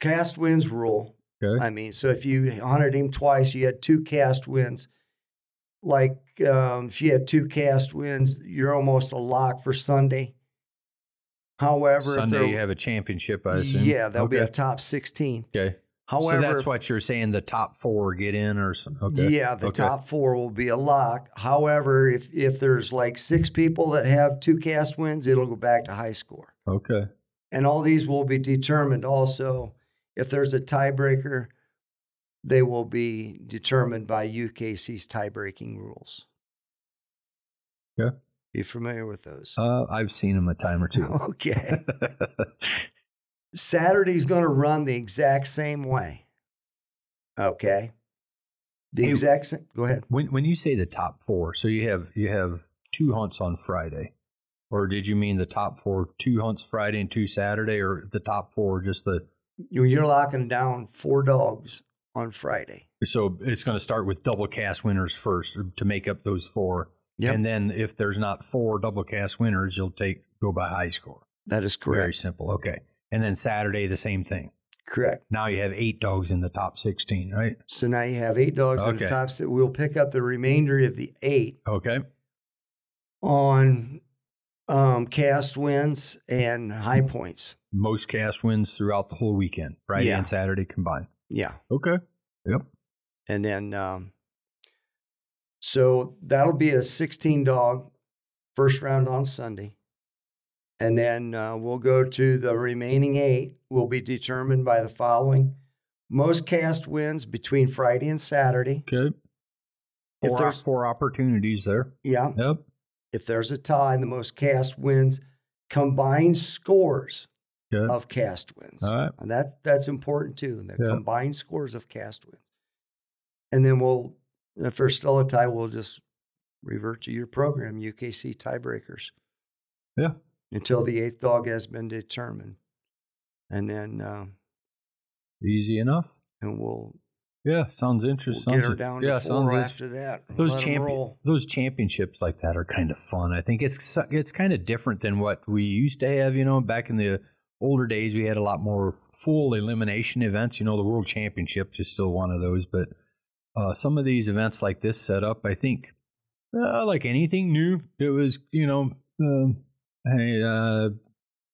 Speaker 2: Cast wins rule.
Speaker 1: okay.
Speaker 2: I mean, so if you hunted him twice, you had two cast wins. Like um, if you had two cast wins, you're almost a lock for Sunday. However,
Speaker 1: Sunday you have a championship. I assume.
Speaker 2: yeah, there'll be a top 16.
Speaker 1: Okay.
Speaker 2: However,
Speaker 1: so that's what you're saying. The top four get in, or some. Okay.
Speaker 2: Yeah, the
Speaker 1: Okay.
Speaker 2: top four will be a lock. However, if if there's like six people that have two cast wins, it'll go back to high score.
Speaker 1: Okay.
Speaker 2: And all these will be determined also. If there's a tiebreaker, they will be determined by UKC's tiebreaking rules.
Speaker 1: Yeah.
Speaker 2: You familiar with those?
Speaker 1: Uh, I've seen them a time or two.
Speaker 2: okay. Saturday's going to run the exact same way. Okay. The
Speaker 1: Hey,
Speaker 2: exact same. Go ahead.
Speaker 1: when when you say the top four, so you have you have two hunts on Friday, or did you mean the top four, two hunts Friday and two Saturday, or the top four just the?
Speaker 2: You- You're locking down four dogs on Friday.
Speaker 1: So it's going to start with double cast winners first uh, to make up those four,
Speaker 2: Yep.
Speaker 1: and then if there's not four double cast winners, you'll take go by high score.
Speaker 2: That is correct.
Speaker 1: Very simple. Okay, and then Saturday the same thing.
Speaker 2: Correct.
Speaker 1: Now you have eight dogs in the top sixteen, right?
Speaker 2: So now you have eight dogs in the top six. We'll pick up the remainder of the eight
Speaker 1: Okay.
Speaker 2: on um, cast wins and high points.
Speaker 1: Most cast wins throughout the whole weekend, Friday
Speaker 2: Yeah.
Speaker 1: and Saturday combined.
Speaker 2: Yeah.
Speaker 1: Okay. Yep.
Speaker 2: And then, um, so that'll be a 16 dog first round on Sunday. And then uh, we'll go to the remaining eight, will be determined by the following most cast wins between Friday and Saturday.
Speaker 1: Okay.
Speaker 2: If
Speaker 1: Four,
Speaker 2: there's-
Speaker 1: four opportunities there.
Speaker 2: Yeah.
Speaker 1: Yep.
Speaker 2: If there's a tie, the most cast wins combined scores
Speaker 1: Okay.
Speaker 2: of cast wins.
Speaker 1: All right.
Speaker 2: And that's that's important too. The
Speaker 1: Yeah.
Speaker 2: combined scores of cast wins. And then we'll if there's still a tie, we'll just revert to your program, UKC tiebreakers.
Speaker 1: Yeah.
Speaker 2: Until the eighth dog has been determined. And then um,
Speaker 1: Easy enough.
Speaker 2: and we'll,
Speaker 1: Yeah. Sounds
Speaker 2: we'll
Speaker 1: interesting.
Speaker 2: get her down
Speaker 1: yeah,
Speaker 2: to four
Speaker 1: sounds
Speaker 2: after that.
Speaker 1: those
Speaker 2: let 'em
Speaker 1: champion those championships like that are kind of fun. I think it's it's kind of different than what we used to have. You know, back in the older days, we had a lot more full elimination events. You know, the World Championships is still one of those, but uh, some of these events like this set up, I think Uh, like anything new, it was you know, um, I uh,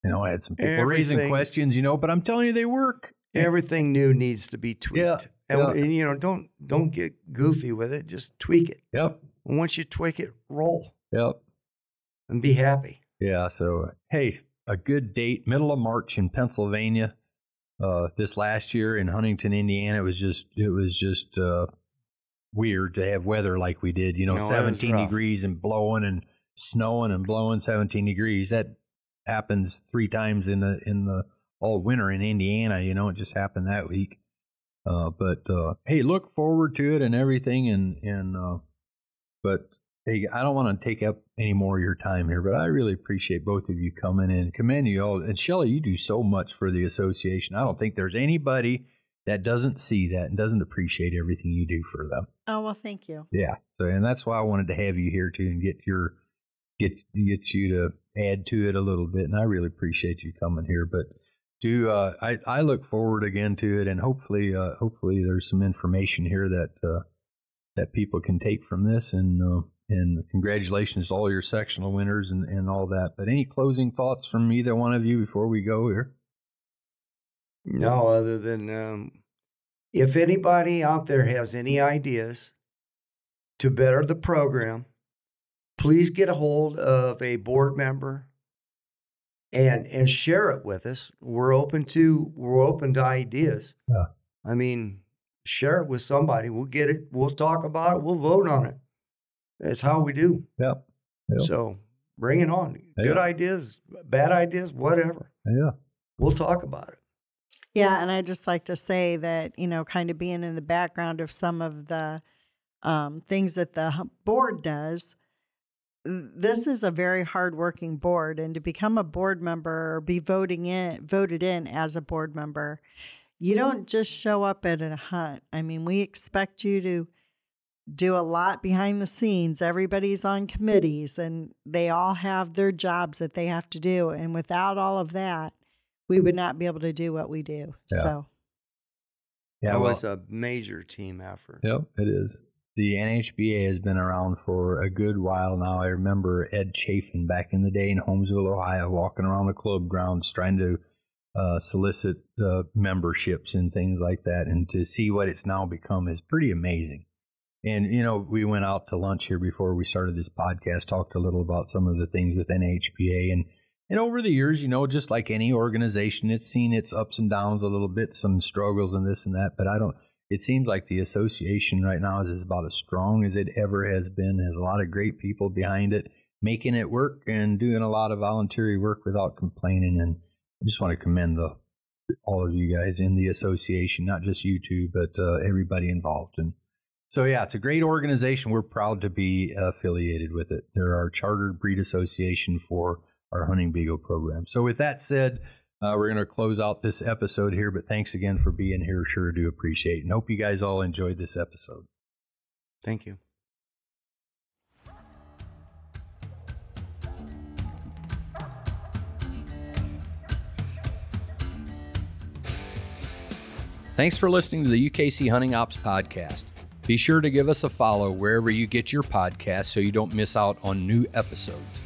Speaker 1: you know, I had some people raising questions, you know, but I'm telling you, they work.
Speaker 2: Everything new needs to be tweaked.
Speaker 1: Yeah,
Speaker 2: And,
Speaker 1: yeah.
Speaker 2: and, you know, don't don't get goofy with it. Just tweak it.
Speaker 1: Yep,
Speaker 2: And once you tweak it, roll
Speaker 1: yep.
Speaker 2: and be happy.
Speaker 1: Yeah. So, hey, a good date, middle of March in Pennsylvania. Uh, this last year in Huntington, Indiana, it was just it was just uh, weird to have weather like we did. You know,
Speaker 2: No,
Speaker 1: 17 degrees and blowing and snowing and blowing 17 degrees. That happens three times in the in the all winter in Indiana. You know, it just happened that week. Uh, but uh, hey, look forward to it and everything. And and uh, but hey, I don't want to take up any more of your time here, but I really appreciate both of you coming in. Commend you all. And Shelly, you do so much for the association. I don't think there's anybody that doesn't see that and doesn't appreciate everything you do for them.
Speaker 3: Oh well, thank you.
Speaker 1: Yeah. So, and that's why I wanted to have you here too and get your get get you to add to it a little bit. And I really appreciate you coming here. But do uh, I I look forward again to it, and hopefully uh, hopefully there's some information here that uh, that people can take from this. And uh, and congratulations to all your sectional winners and and all that. But any closing thoughts from either one of you before we go here?
Speaker 2: No, other than um, if anybody out there has any ideas to better the program, please get a hold of a board member and and share it with us. We're open to we're open to ideas.
Speaker 1: Yeah.
Speaker 2: I mean, share it with somebody. We'll get it. We'll talk about it. We'll vote on it. That's how we do.
Speaker 1: Yep. Yep.
Speaker 2: So bring it on. Good ideas, bad ideas, whatever.
Speaker 1: Yeah.
Speaker 2: We'll talk about it.
Speaker 3: Yeah, and I just like to say that you know, kind of being in the background of some of the um, things that the board does. This mm-hmm. is a very hardworking board, and to become a board member or be voting in, voted in as a board member, you mm-hmm. don't just show up at a hunt. I mean, we expect you to do a lot behind the scenes. Everybody's on committees, and they all have their jobs that they have to do. And without all of that, we would not be able to do what we do.
Speaker 1: Yeah.
Speaker 3: So,
Speaker 1: Yeah.
Speaker 2: that
Speaker 1: well-
Speaker 2: was a major team effort.
Speaker 1: Yep, it is. The NHBA has been around for a good while now. I remember Ed Chafin back in the day in Holmesville, Ohio, walking around the club grounds trying to uh, solicit uh, memberships and things like that. And to see what it's now become is pretty amazing. And, you know, we went out to lunch here before we started this podcast, talked a little about some of the things with NHBA. And, and over the years, you know, just like any organization, it's seen its ups and downs a little bit, some struggles and this and that. But I don't, it seems like the association right now is, about as strong as it ever has been. Has a lot of great people behind it, making it work and doing a lot of voluntary work without complaining. And I just want to commend the all of you guys in the association, not just you two, but uh, everybody involved. And so, yeah, it's a great organization. We're proud to be affiliated with it. They're our chartered breed association for our hunting beagle program. So, with that said, uh, we're going to close out this episode here, but thanks again for being here. Sure do appreciate it. And hope you guys all enjoyed this episode.
Speaker 2: Thank you.
Speaker 1: Thanks for listening to the UKC Hunting Ops Podcast. Be sure to give us a follow wherever you get your podcasts so you don't miss out on new episodes.